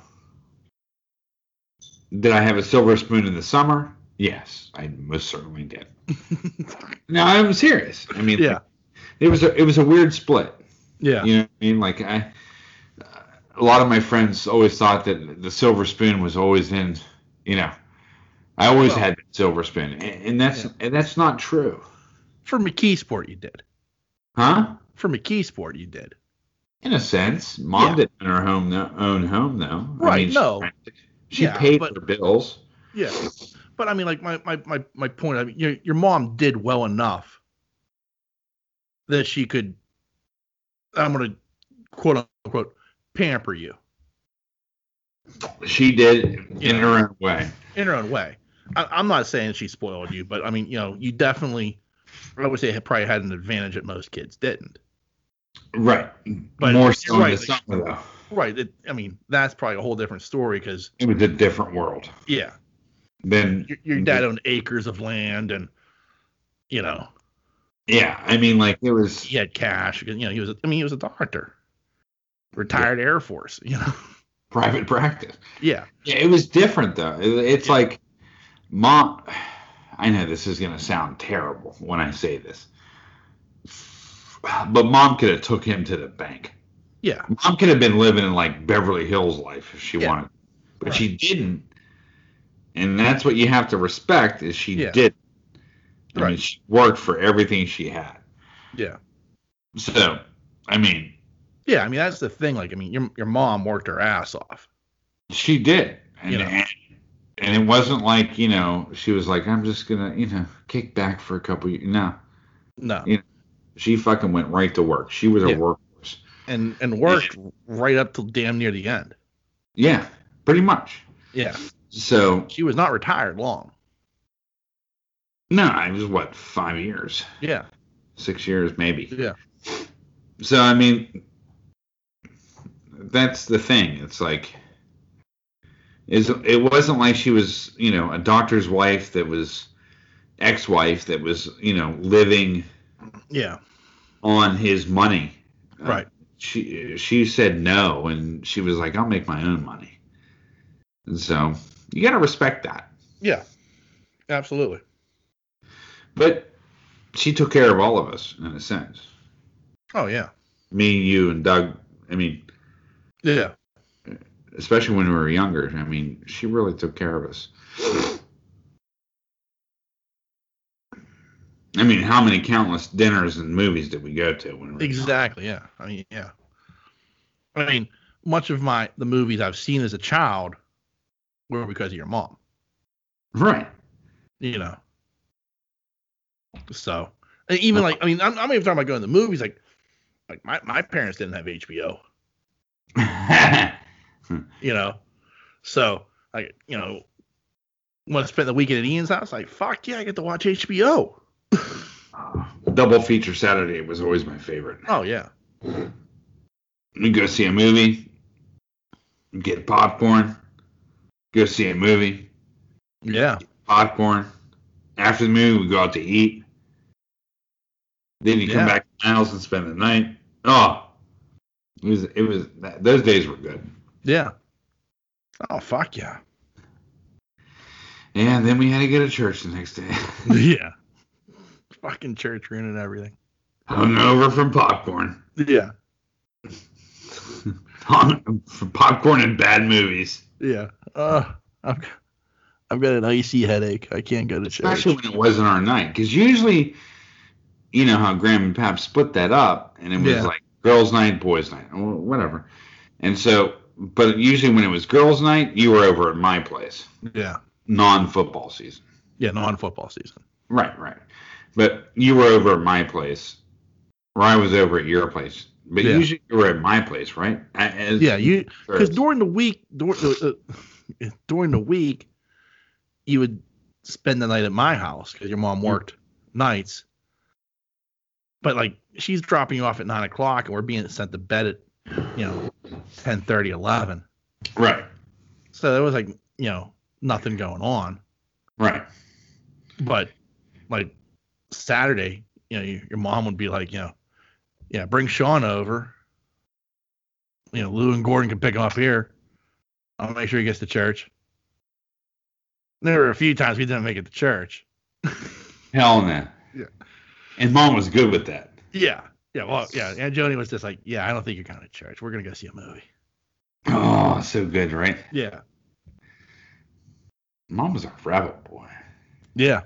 Did I have a silver spoon in the summer? Yes, I most certainly did. (laughs) No, I'm serious. I mean, Yeah. it was a it was a weird split. Yeah. You know what I mean? Like I, a lot of my friends always thought that the silver spoon was always in. You know, I always Well- had the silver spoon, and, and that's Yeah. and that's not true, For McKeesport, you did. huh? For McKeesport, you did. In a sense, mom Yeah. didn't own her home no, own home though. Right, she no. rented. She Yeah, paid but- her bills. Yeah. But I mean, like my my my, my point. I mean, your your mom did well enough that she could. I'm gonna quote unquote pamper you She did in her own way. in her own way. I, I'm not saying she spoiled you, but I mean, you know, you definitely, I would say, had probably had an advantage that most kids didn't. Right. But More so right, the like- summer though. Right. It, I mean, that's probably a whole different story because, It was a different world. yeah, Then your, your dad owned acres of land and, you know, Yeah, I mean, like it was. he had cash. You know, he was, I mean, he was a doctor, retired Air Force, you know. (laughs) private practice. Yeah. Yeah, it was different though. It- It's Yeah. like mom. (sighs) I know this is gonna sound terrible when I say this, but mom could have took him to the bank. Yeah. Mom could have been living in like Beverly Hills life if she Yeah. wanted, but Right. she didn't. And that's what you have to respect is she Yeah. did. I mean, Right. she worked for everything she had. Yeah. So, I mean, Yeah. I mean, that's the thing. Like, I mean, your, your mom worked her ass off. She did. And, You know. and, and it wasn't like, you know, she was like, I'm just going to, you know, kick back for a couple years. No. No. Yeah. She fucking went right to work. She was a Yeah. workhorse. And, and worked right up till damn near the end. Yeah, pretty much. Yeah. So, She was not retired long. no, it was what, five years, Yeah. six years, maybe. Yeah. So, I mean, that's the thing. It's like, is it wasn't like she was, you know, a doctor's wife that was ex-wife that was, you know, living Yeah. on his money. Uh, Right. she she said no, and she was like, "I'll make my own money." And so you got to respect that. Yeah. Absolutely. But she took care of all of us in a sense. Oh yeah. Me, you, and Doug. I mean, Yeah. especially when we were younger. I mean, she really took care of us. I mean, how many countless dinners and movies did we go to when we were young? Exactly. Yeah. I mean, yeah. I mean, much of my the movies I've seen as a child were because of your mom. Right. You know. So, even like, I mean, I'm, I'm even talking about going to the movies. Like, like my my parents didn't have HBO. (laughs) You know. So, like, you know, want to spend the weekend at Ian's house? Like, fuck yeah, I get to watch HBO. Double feature Saturday was always my favorite. Oh yeah. We go see a movie, get popcorn, go see a movie, Yeah. popcorn. After the movie, we go out to eat. Then you come Yeah. back to the house and spend the night. Oh, it was it was those days were good. Yeah. Oh fuck yeah. Yeah, and then we had to go to church the next day. (laughs) yeah. Fucking church ruining everything. Hungover from popcorn. Yeah. (laughs) From popcorn and bad movies. Yeah. Uh, I've got, I've got an icy headache. I can't go to church. Especially when it wasn't our night. Because usually, you know how Gram and Pap split that up, and it was Yeah. like girls' night, boys' night, whatever. And so, but usually when it was girls' night, you were over at my place. Yeah. non-football season. Yeah, non-football season. Right, right. But you were over at my place, or I was over at your place. But Yeah. usually you were at my place, right? As- Yeah, you because during the week, during, uh, uh, (laughs) during the week, you would spend the night at my house because your mom worked nights. But like she's dropping you off at nine o'clock, and we're being sent to bed at you know 10, 30, 11. right, So there was like you know nothing going on. right. But like Saturday, you know, your, your mom would be like, you know, yeah, bring Sean over. You know, Lou and Gordon can pick him up here. I'll make sure he gets to church. There were a few times we didn't make it to church. (laughs) Hell no. Yeah. And mom was good with that. Yeah. Yeah. Well, yeah. And Joni was just like, yeah, I don't think you're going to church. We're going to go see a movie. Oh, so good, right? Yeah. Mom was a rebel boy. Yeah.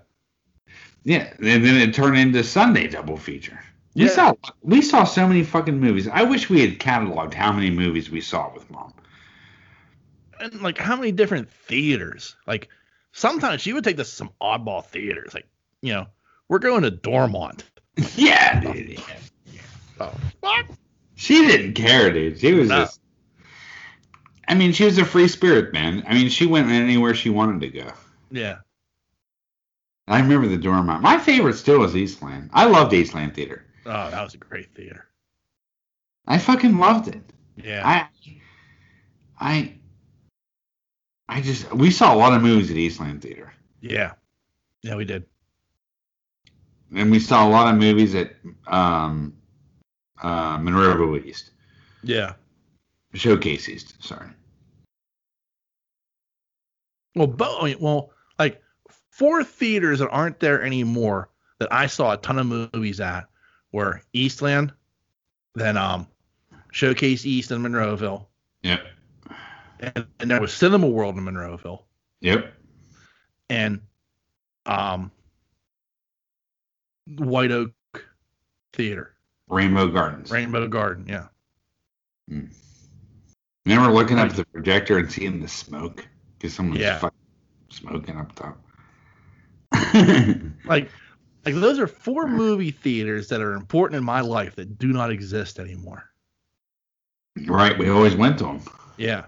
Yeah, and then it turned into Sunday double feature. We Yeah. saw we saw so many fucking movies. I wish we had cataloged how many movies we saw with mom. And like, how many different theaters? Like, sometimes she would take us to some oddball theaters. Like, you know, we're going to Dormont. (laughs) yeah, dude. yeah. Oh, fuck. She didn't care, dude. She was No. just. I mean, she was a free spirit, man. I mean, she went anywhere she wanted to go. Yeah. I remember the Dormont. My favorite still was Eastland. I loved Eastland Theater. Oh, that was a great theater. I fucking loved it. Yeah. I, I, I just we saw a lot of movies at Eastland Theater, yeah. Yeah, we did. and we saw a lot of movies at um, uh, Monroe East, Yeah. Showcase East. Sorry. Well, but, well, four theaters that aren't there anymore that I saw a ton of movies at were Eastland, then um, Showcase East in Monroeville, Yep. and, and there was Cinema World in Monroeville, Yep. and um, White Oak Theater, Rainbow Gardens. Rainbow Garden. Yeah. Remember looking up at the projector and seeing the smoke because someone's Yeah. fucking smoking up top. (laughs) Like, like those are four movie theaters that are important in my life that do not exist anymore. right. We always went to them. Yeah.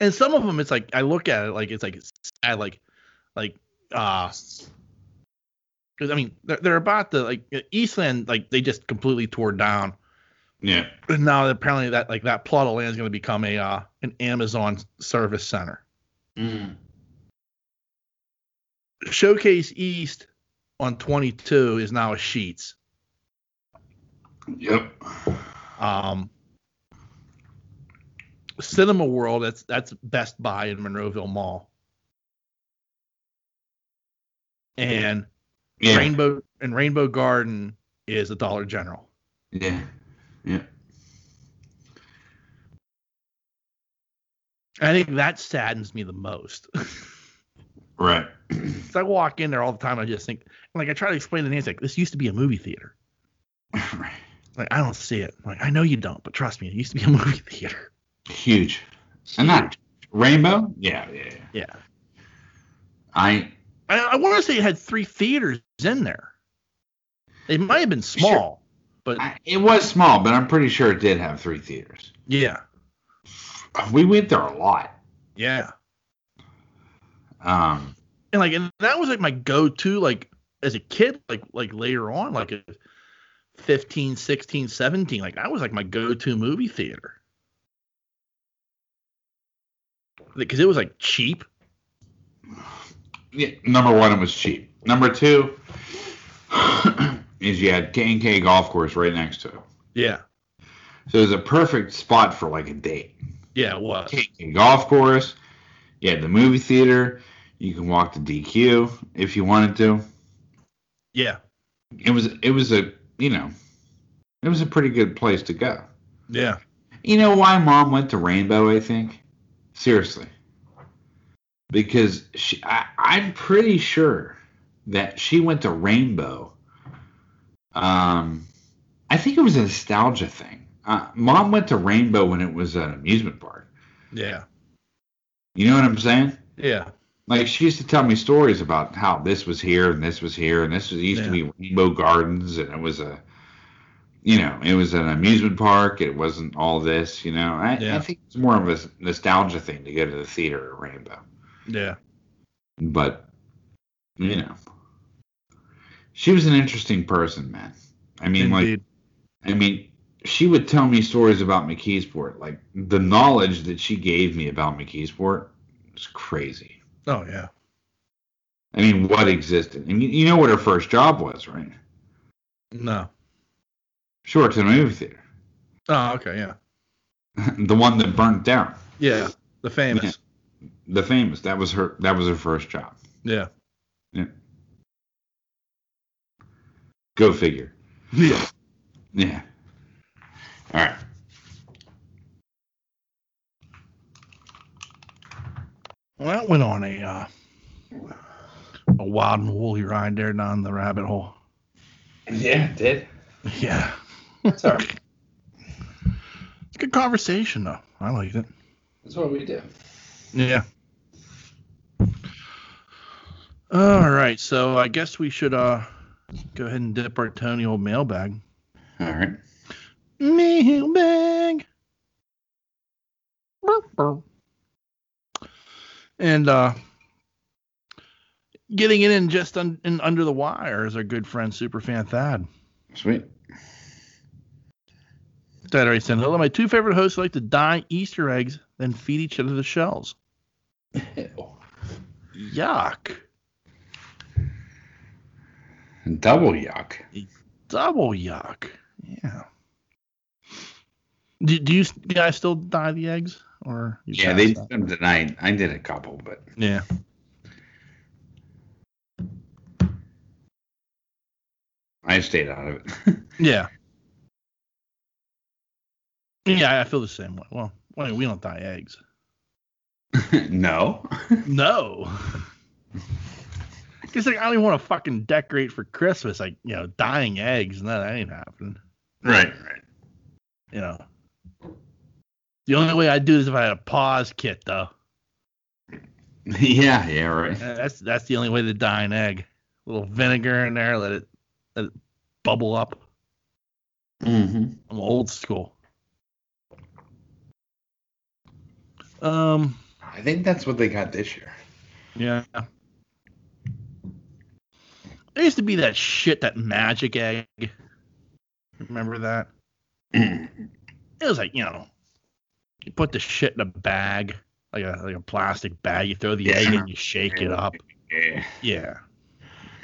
And some of them, it's like I look at it like it's like it's sad, like, like, uh, because I mean they're, they're about to like Eastland, like they just completely tore down, Yeah. and now apparently that like that plot of land is going to become a uh an Amazon service center. Mm. Showcase East on 22 is now a Sheetz. Yep. Um, Cinema World, that's that's Best Buy in Monroeville Mall. And Yeah. Rainbow and Rainbow Garden is a Dollar General. Yeah. Yeah. I think that saddens me the most. (laughs) Right. (clears throat) 'Cause I walk in there all the time. I just think, like, I try to explain to Nancy, like, this used to be a movie theater. (laughs) right. Like, I don't see it. Like, I know you don't, but trust me, it used to be a (laughs) movie theater. Huge. And that rainbow? Yeah, yeah, yeah. Yeah. I I, I want to say it had three theaters in there. It might have been Sure. small, but I, it was small, but I'm pretty sure it did have three theaters. yeah, We went there a lot. yeah. Um, and like and that was like my go-to like as a kid like like later on like at 15 16 17 like that was like my go-to movie theater because it was like cheap yeah, number one, it was cheap. Number two is you had K and K golf course right next to it, yeah so it was a perfect spot for like a date. yeah it was K and K golf course. You had the movie theater. You can walk to DQ if you wanted to. yeah It was it was a you know it was a pretty good place to go. yeah You know why mom went to Rainbow, I think? Seriously. Because she, I, I'm pretty sure that she went to Rainbow. Um, I think it was a nostalgia thing. Uh, mom went to Rainbow when it was an amusement park. yeah You know what I'm saying? Yeah. Like she used to tell me stories about how this was here and this was here and this was used to be Rainbow Gardens and it was a, you know, it was an amusement park. It wasn't all this. You know, I, Yeah. I think it's more of a nostalgia thing to go to the theater at Rainbow. Yeah. But you know, she was an interesting person, man. I mean, like I mean, she would tell me stories about McKeesport. Like the knowledge that she gave me about McKeesport was crazy. Oh yeah. I mean, what existed? And you, you know what her first job was, right? No. Shortton movie theater, Oh, okay, yeah. (laughs) the one that burnt down, Yeah. The famous. the famous. That was her. That was her first job. Yeah. Yeah. Go figure. (laughs) Yeah. Yeah. All right. Well, that went on a uh, a wild and woolly ride there down the rabbit hole. Yeah, it did. Yeah. That's all right. It's a good conversation though. I liked it. That's what we do. Yeah. All right, so I guess we should uh go ahead and dip our Tony old mailbag. All right. Mailbag. And uh getting it in just un- in under the wire is our good friend Superfan Thad. Sweet. Thad already said hello. My two favorite hosts like to dye Easter eggs, then feed each other the shells. (laughs) Yuck. Double yuck. Double yuck. Yeah. Do, do you guys still dye the eggs, or Yeah, they did them tonight. I did a couple, but Yeah. I stayed out of it. (laughs) Yeah. Yeah, I feel the same way. Well, we don't dye eggs. (laughs) no. (laughs) No. Because like, I don't even want to fucking decorate for Christmas, like you know, dyeing eggs. and that ain't happening. Right, right. You know. The only way I'd do is if I had a Paas kit, though. (laughs) Yeah, yeah, right. That's that's the only way to dye an egg. A little vinegar in there, let it let it bubble up. Mm-hmm. I'm old school. Um. I think that's what they got this year. Yeah. There used to be that shit, that magic egg. Remember that? (clears throat) It was like, you know, you put the shit in a bag, like a like a plastic bag. You throw the egg in, you shake it up. Yeah. Yeah.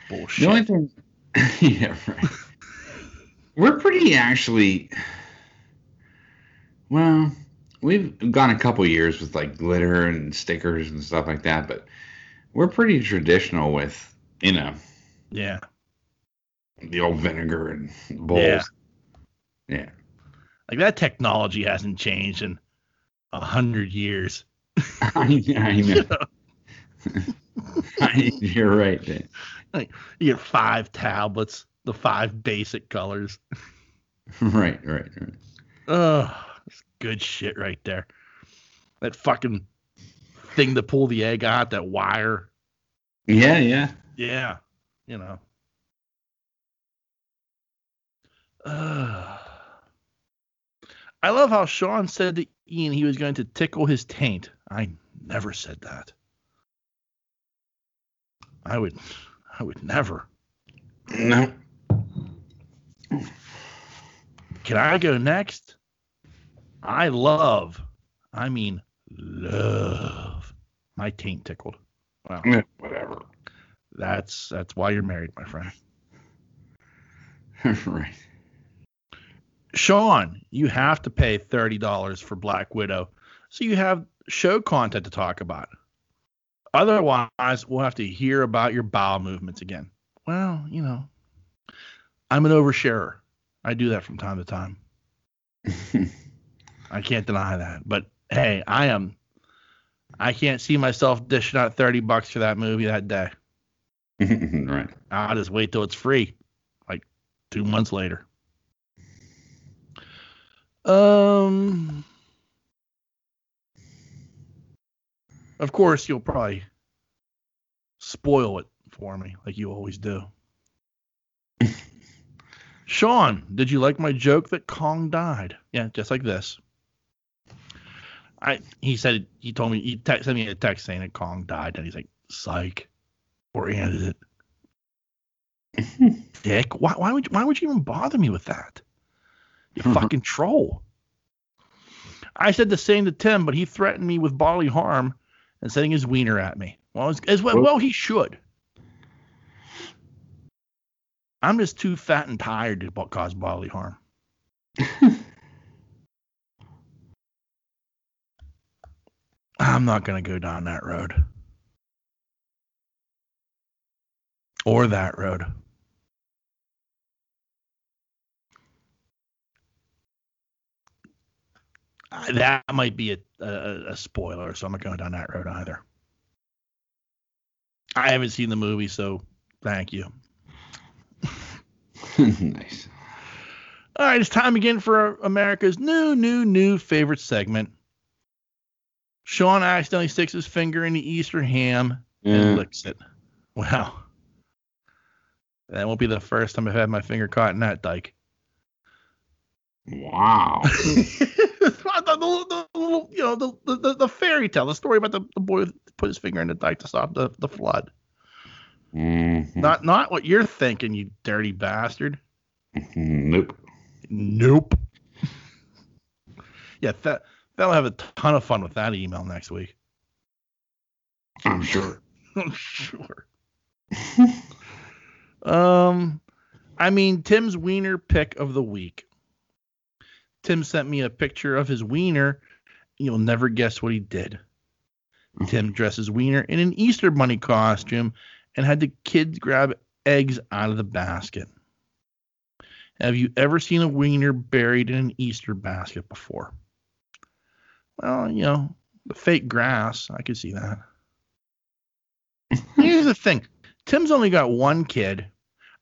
The only thing, (laughs) yeah, right. We're pretty actually. Well, we've gone a couple years with like glitter and stickers and stuff like that, but we're pretty traditional with you know yeah. the old vinegar and bowls. Yeah. Yeah. Like that technology hasn't changed in a hundred years. I, (laughs) I know. (laughs) I- (laughs) You're right. Dan. You get five tablets, the five basic colors. Right, right, right. That's good shit right there. That fucking thing to pull the egg out, that wire. Yeah, yeah. Yeah, you know. Ugh. I love how Sean said to Ian he was going to tickle his taint. I never said that. I would, I would never. No. Can I go next? I love, I mean, love my taint tickled. Wow. Eh, Whatever. That's that's why you're married, my friend. (laughs) right. Sean, you have to pay thirty dollars for Black Widow, so you have show content to talk about. Otherwise, we'll have to hear about your bowel movements again. Well, you know, I'm an oversharer. I do that from time to time. (laughs) I can't deny that. But hey, I am. I can't see myself dishing out thirty bucks for that movie that day. (laughs) right. I'll just wait till it's free, like two months later. Um. Of course, you'll probably spoil it for me, like you always do. (laughs) Sean, did you like my joke that Kong died? Yeah, just like this. I he said he told me he te- sent me a text saying that Kong died, and he's like, "Psych," or ended it. Dick, why why would why would you even bother me with that? You mm-hmm. fucking troll. I said the same to Tim, but he threatened me with bodily harm and sending his wiener at me. Well, as, as well, well, he should. I'm just too fat and tired to cause bodily harm. (laughs) I'm not going to go down that road. Or that road. That might be a, a, a spoiler, so I'm not going down that road either. I haven't seen the movie, so thank you. (laughs) nice. All right, it's time again for America's new, new, new favorite segment. Sean accidentally sticks his finger in the Easter ham and Yeah. licks it. Wow. That won't be the first time I've had my finger caught in that dike. Wow. (laughs) the, the, you know, the, the, the fairy tale, the story about the, the boy who put his finger in the dike to stop the, the flood. Mhm. Not not what you're thinking, you dirty bastard. Nope. Nope. (laughs) yeah, that that'll have a ton of fun with that email next week. I'm sure. (laughs) I'm sure. (laughs) um, I mean, Tim's wiener pick of the week. Tim sent me a picture of his wiener. You'll never guess what he did. Hmm. Tim dresses wiener in an Easter bunny costume and had the kids grab eggs out of the basket. Have you ever seen a wiener buried in an Easter basket before? Well, you know, the fake grass, I could see that. Here's the thing Tim's only got one kid.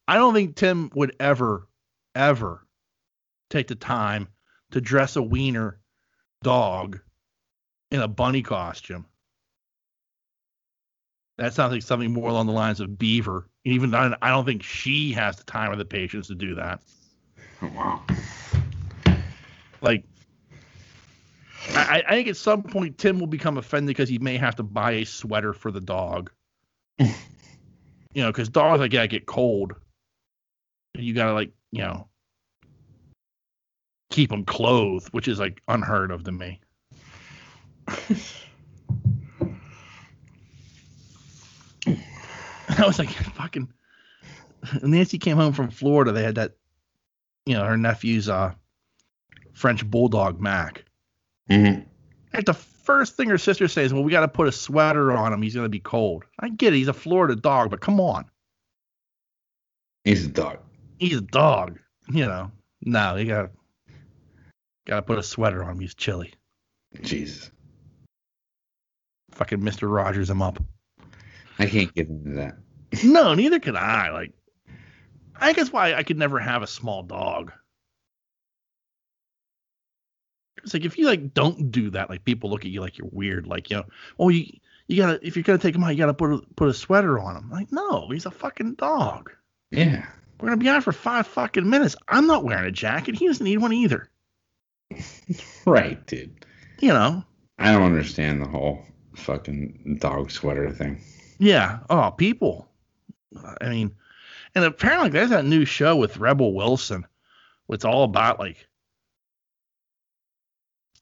I don't think Tim would ever, ever take the time to dress a wiener dog in a bunny costume. That sounds like something more along the lines of Beaver. Even I I don't think she has the time or the patience to do that. Oh, wow. Like, I, I think at some point Tim will become offended because he may have to buy a sweater for the dog. (laughs) you know, because dogs like gotta get cold. And you gotta like, you know, keep them clothed, which is like unheard of to me. (laughs) I was like, fucking. Nancy came home from Florida. They had that, you know, her nephew's uh, French bulldog Mac. Mhm. And the first thing her sister says, "Well, we got to put a sweater on him. He's gonna be cold." I get it. He's a Florida dog, but come on, He's a dog. he's a dog. You know, no, you got to got to put a sweater on him. He's chilly. Jesus. Fucking Mister Rogers him up. I can't get into that. No, neither can I. Like, I guess why I could never have a small dog. It's like if you like don't do that, like people look at you like you're weird. Like you know, oh you you gotta if you're gonna take him out, you gotta put a, put a sweater on him. Like no, he's a fucking dog. Yeah. We're gonna be out for five fucking minutes. I'm not wearing a jacket. He doesn't need one either. (laughs) Right, dude. You know. I don't understand the whole fucking dog sweater thing. Yeah. Oh, people. I mean, and apparently there's that new show with Rebel Wilson. It's all about like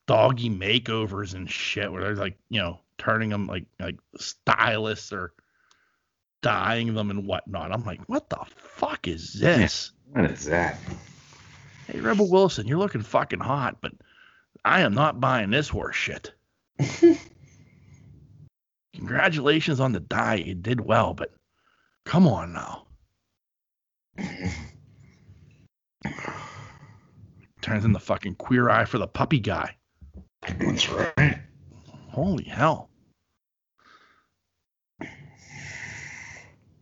doggy makeovers and shit, where they're like, you know, turning them like like stylists or dyeing them and whatnot. I'm like, what the fuck is this? What is that? Hey, Rebel Wilson, you're looking fucking hot, but I am not buying this horse shit. (laughs) Congratulations on the die. You did well, but come on now. (sighs) Turns into fucking queer eye for the puppy guy. That's right. Holy hell.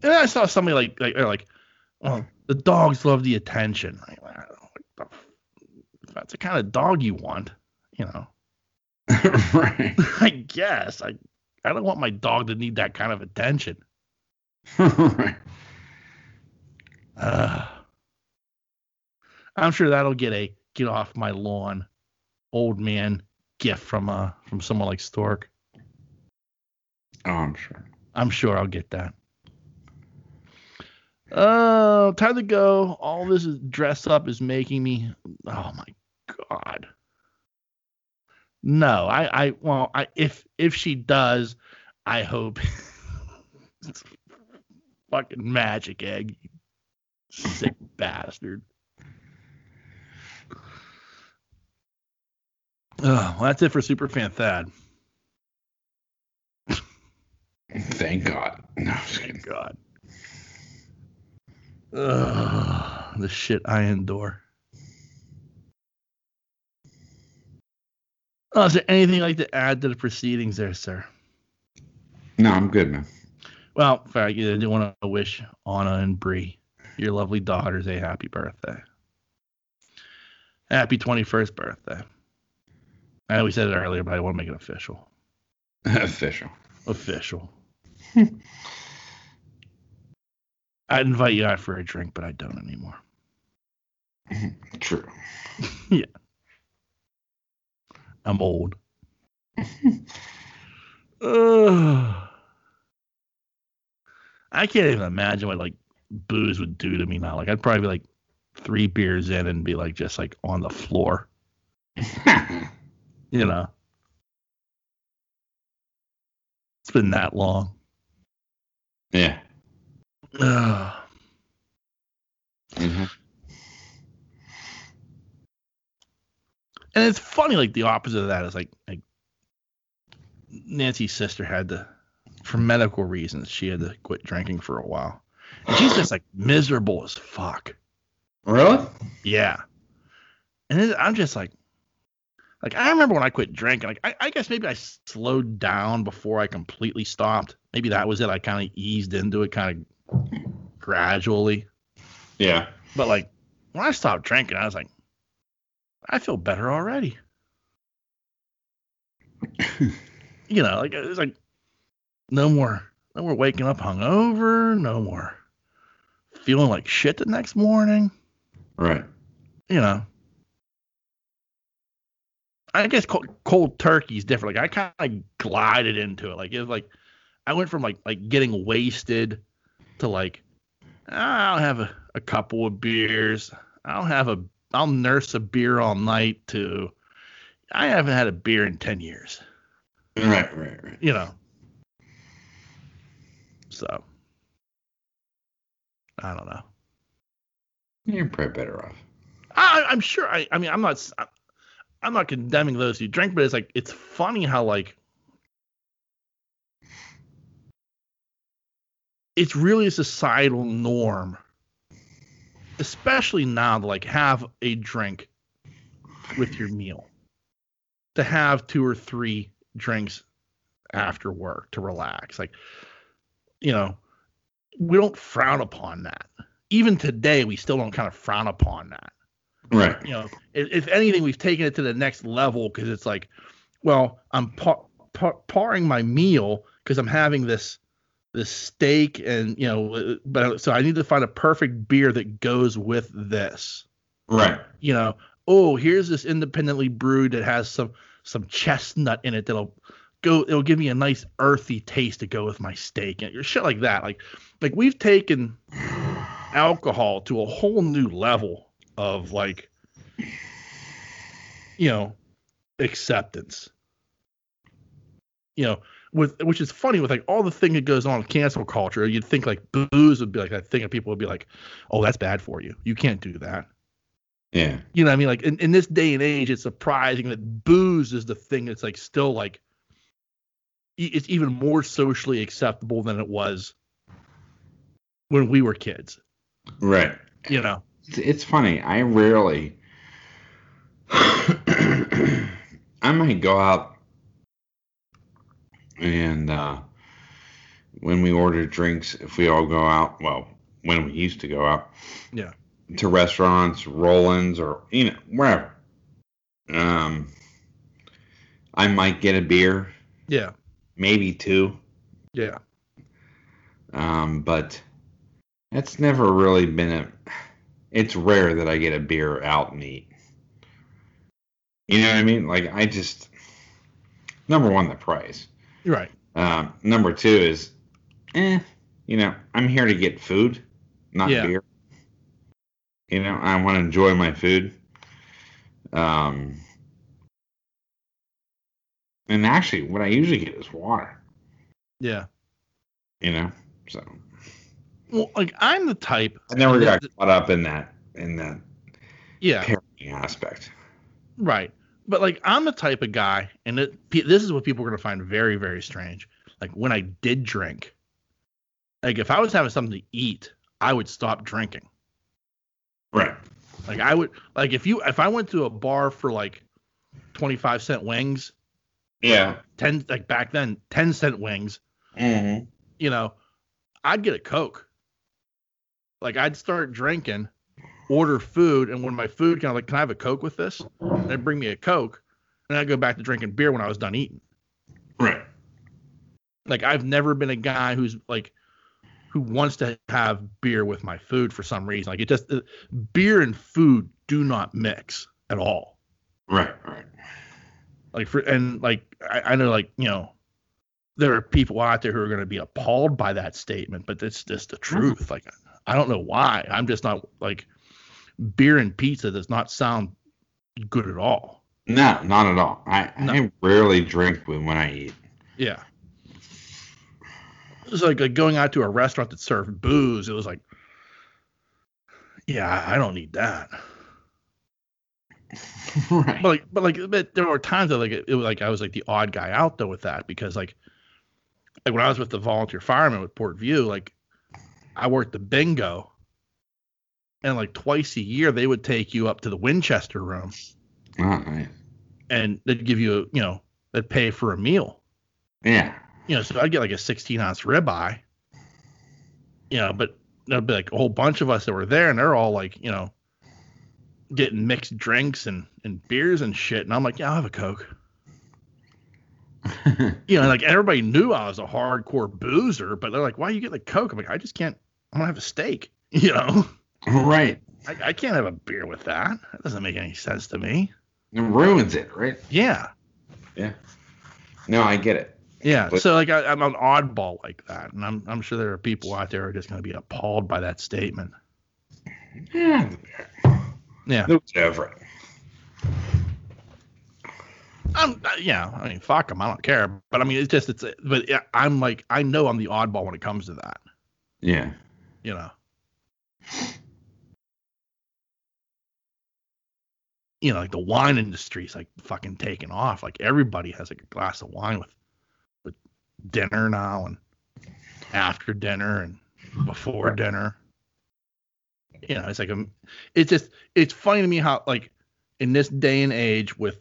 And I saw somebody like like like, well, the dogs love the attention. Like, I don't know, what the f- if that's the kind of dog you want, you know. (laughs) right. (laughs) I guess I I don't want my dog to need that kind of attention. (laughs) right. Uh, I'm sure that'll get a get off my lawn, old man gift from uh from someone like Stork. Oh, I'm sure. I'm sure I'll get that. Uh, time to go. All this dress up is making me. Oh my god. No, I, I, well, I, if if she does, I hope (laughs) it's fucking magic egg. you Sick bastard. Oh, (sighs) well, that's it for Superfan Thad. Thank God. No, I'm just. Thank God. Ugh, the shit I endure. Oh, is there anything you'd like to add to the proceedings there, sir? No, I'm good, man. Well, in fact, I do want to wish Anna and Bree, your lovely daughters, a happy birthday. Happy 21st birthday. I know we said it earlier, but I want to make it official. (laughs) Official. Official. (laughs) I'd invite you out for a drink, but I don't anymore. (laughs) True. I'm old. (laughs) I can't even imagine what like booze would do to me now. Like I'd probably be like three beers in and be like just like on the floor, (laughs) you know. It's been that long. yeah. Ugh. (sighs) Mhm. And it's funny, like the opposite of that is like like Nancy's sister had to, for medical reasons, she had to quit drinking for a while, and she's just like (gasps) miserable as fuck. Really? Yeah, and it, I'm just like, like I remember when I quit drinking. Like I, I guess maybe I slowed down before I completely stopped. Maybe that was it. I kind of eased into it, kind of gradually. Yeah. But like when I stopped drinking, I was like, I feel better already. (laughs) you know, like it's like no more, no more waking up hungover, no more feeling like shit the next morning. Right. You know, I guess cold, cold turkey is different. Like I kind of glided into it. Like it was like I went from like like getting wasted to like ah, I'll have a, a couple of beers. I'll have a I'll nurse a beer all night to I haven't had a beer in ten years. Right. Right. Right. You know. So I don't know. You're probably better off. I, I'm sure. I, I mean, I'm not. I'm not condemning those who drink, but it's like it's funny how like it's really a societal norm, especially now to like have a drink with your meal, to have two or three drinks after work to relax. Like, you know, we don't frown upon that. Even today, we still don't kind of frown upon that Right. you know, if, if anything, we've taken it to the next level because it's like, well, I'm pa- pa- paring my meal because I'm having this this steak and you know, but so I need to find a perfect beer that goes with this. Right. You know, oh, here's this independently brewed that has some some chestnut in it that'll go. It'll give me a nice earthy taste to go with my steak and shit like that. Like, like we've taken alcohol to a whole new level of like you know acceptance you know with which is funny with like all the thing that goes on in cancel culture you'd think like booze would be like that thing and people would be like oh that's bad for you you can't do that Yeah. you know what i mean like in, in this day and age it's surprising that booze is the thing that's like still like it's even more socially acceptable than it was when we were kids Right. you know It's, it's funny. I rarely. (coughs) I might go out and uh, when we order drinks, if we all go out, well, when we used to go out, Yeah. to restaurants, Rollins, or you know wherever, um, I might get a beer, yeah maybe two. Yeah. Um, but that's never really been a. It's rare that I get a beer out and eat. You know what I mean? Like I just number one, the price. Right. Um, number two is, eh, you know, I'm here to get food, not Yeah. beer. You know, I want to enjoy my food. Um, and actually, what I usually get is water. Yeah. You know, so Well, like I'm the type. I never got that- caught up in that in that Yeah. parenting aspect. Right. But like I'm the type of guy, and it, this is what people are gonna find very, very strange. Like when I did drink, like if I was having something to eat, I would stop drinking. Right. Like I would, like if you, if I went to a bar for like 25 cent wings, Yeah. 10 like back then, 10 cent wings, Mm-hmm. you know, I'd get a Coke. Like I'd start drinking, order food, and when my food kind of like, can I have a Coke with this? And they'd bring me a Coke, and I'd go back to drinking beer when I was done eating. Right. Like I've never been a guy who's like who wants to have beer with my food for some reason. Like it just uh, beer and food do not mix at all. Right. Right. Like for and like I, I know like you know there are people out there who are going to be appalled by that statement, but it's just the truth. Like I don't know why. I'm just not like beer and pizza does not sound good at all. No, not at all. I, No. I rarely drink when when I eat. Yeah. It was like, like going out to a restaurant that served booze. It was like, yeah, I don't need that. (laughs) right. But like, but like, but there were times that like it, it was like I was like the odd guy out though with that because like, like when I was with the volunteer firemen with Port Vue, like I worked the bingo, and like twice a year they would take you up to the Winchester room Oh, nice. and they'd give you, a, you know, they'd pay for a meal. Yeah. you know, so I'd get like a 16 ounce ribeye, you know, but there'd be like a whole bunch of us that were there and they're all like, you know, getting mixed drinks and, and beers and shit. And I'm like, yeah, I'll have a Coke. (laughs) You know, like everybody knew I was a hardcore boozer, but they're like, why are you getting a Coke? I'm like, I just can't, I'm to have a steak, (laughs) you know, right. I, I can't have a beer with that. That doesn't make any sense to me. It ruins it, right? Yeah. Yeah. No, I get it. Yeah, But- so like I, I'm an oddball like that, and I'm I'm sure there are people out there who are just going to be appalled by that statement. Yeah. Yeah, over. I'm uh, yeah. I mean, fuck them. I don't care. But I mean, it's just it's. But I'm like I know I'm the oddball when it comes to that. Yeah. You know. You know, like the wine industry is like fucking taking off. Like everybody has like a glass of wine with with dinner now and after dinner and before dinner. You know, it's like a, it's just it's funny to me how like in this day and age with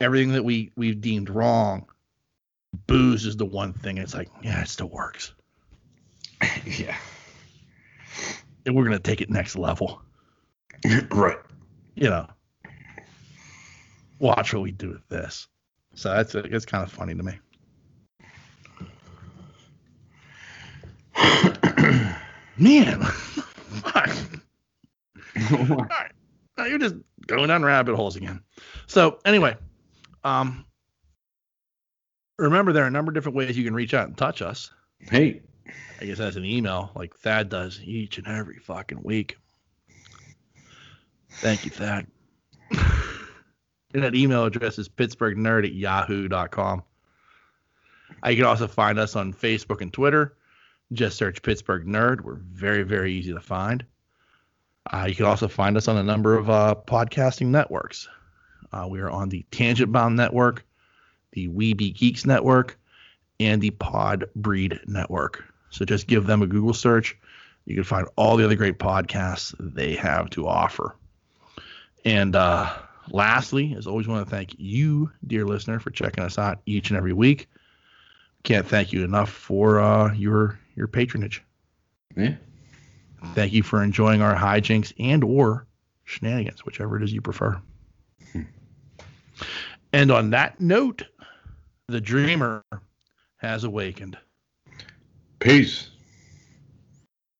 everything that we we've deemed wrong, booze is the one thing. It's like yeah, it still works, (laughs) yeah. and we're gonna take it next level. (laughs) right. You know, watch what we do with this. So that's it's kind of funny to me. (clears throat) Man, (laughs) fuck. All right. Now you're just going down rabbit holes again. So anyway, um, remember there are a number of different ways you can reach out and touch us. hey. I guess that's an email, like Thad does each and every fucking week. Thank you, Thad. And that email address is pittsburghnerd at yahoo.com. Uh, You can also find us on Facebook and Twitter. Just search Pittsburgh Nerd. We're very, very easy to find. Uh, you can also find us on a number of uh, podcasting networks. Uh, we are on the Tangent Bound Network, the Weeby Geeks Network, and the Pod Breed Network. So just give them a Google search. You can find all the other great podcasts they have to offer. And uh, lastly, as always, want to thank you, dear listener, for checking us out each and every week. Can't thank you enough for uh, your your patronage. Yeah. Thank you for enjoying our hijinks and or shenanigans, whichever it is you prefer. And on that note, the dreamer has awakened. Peace.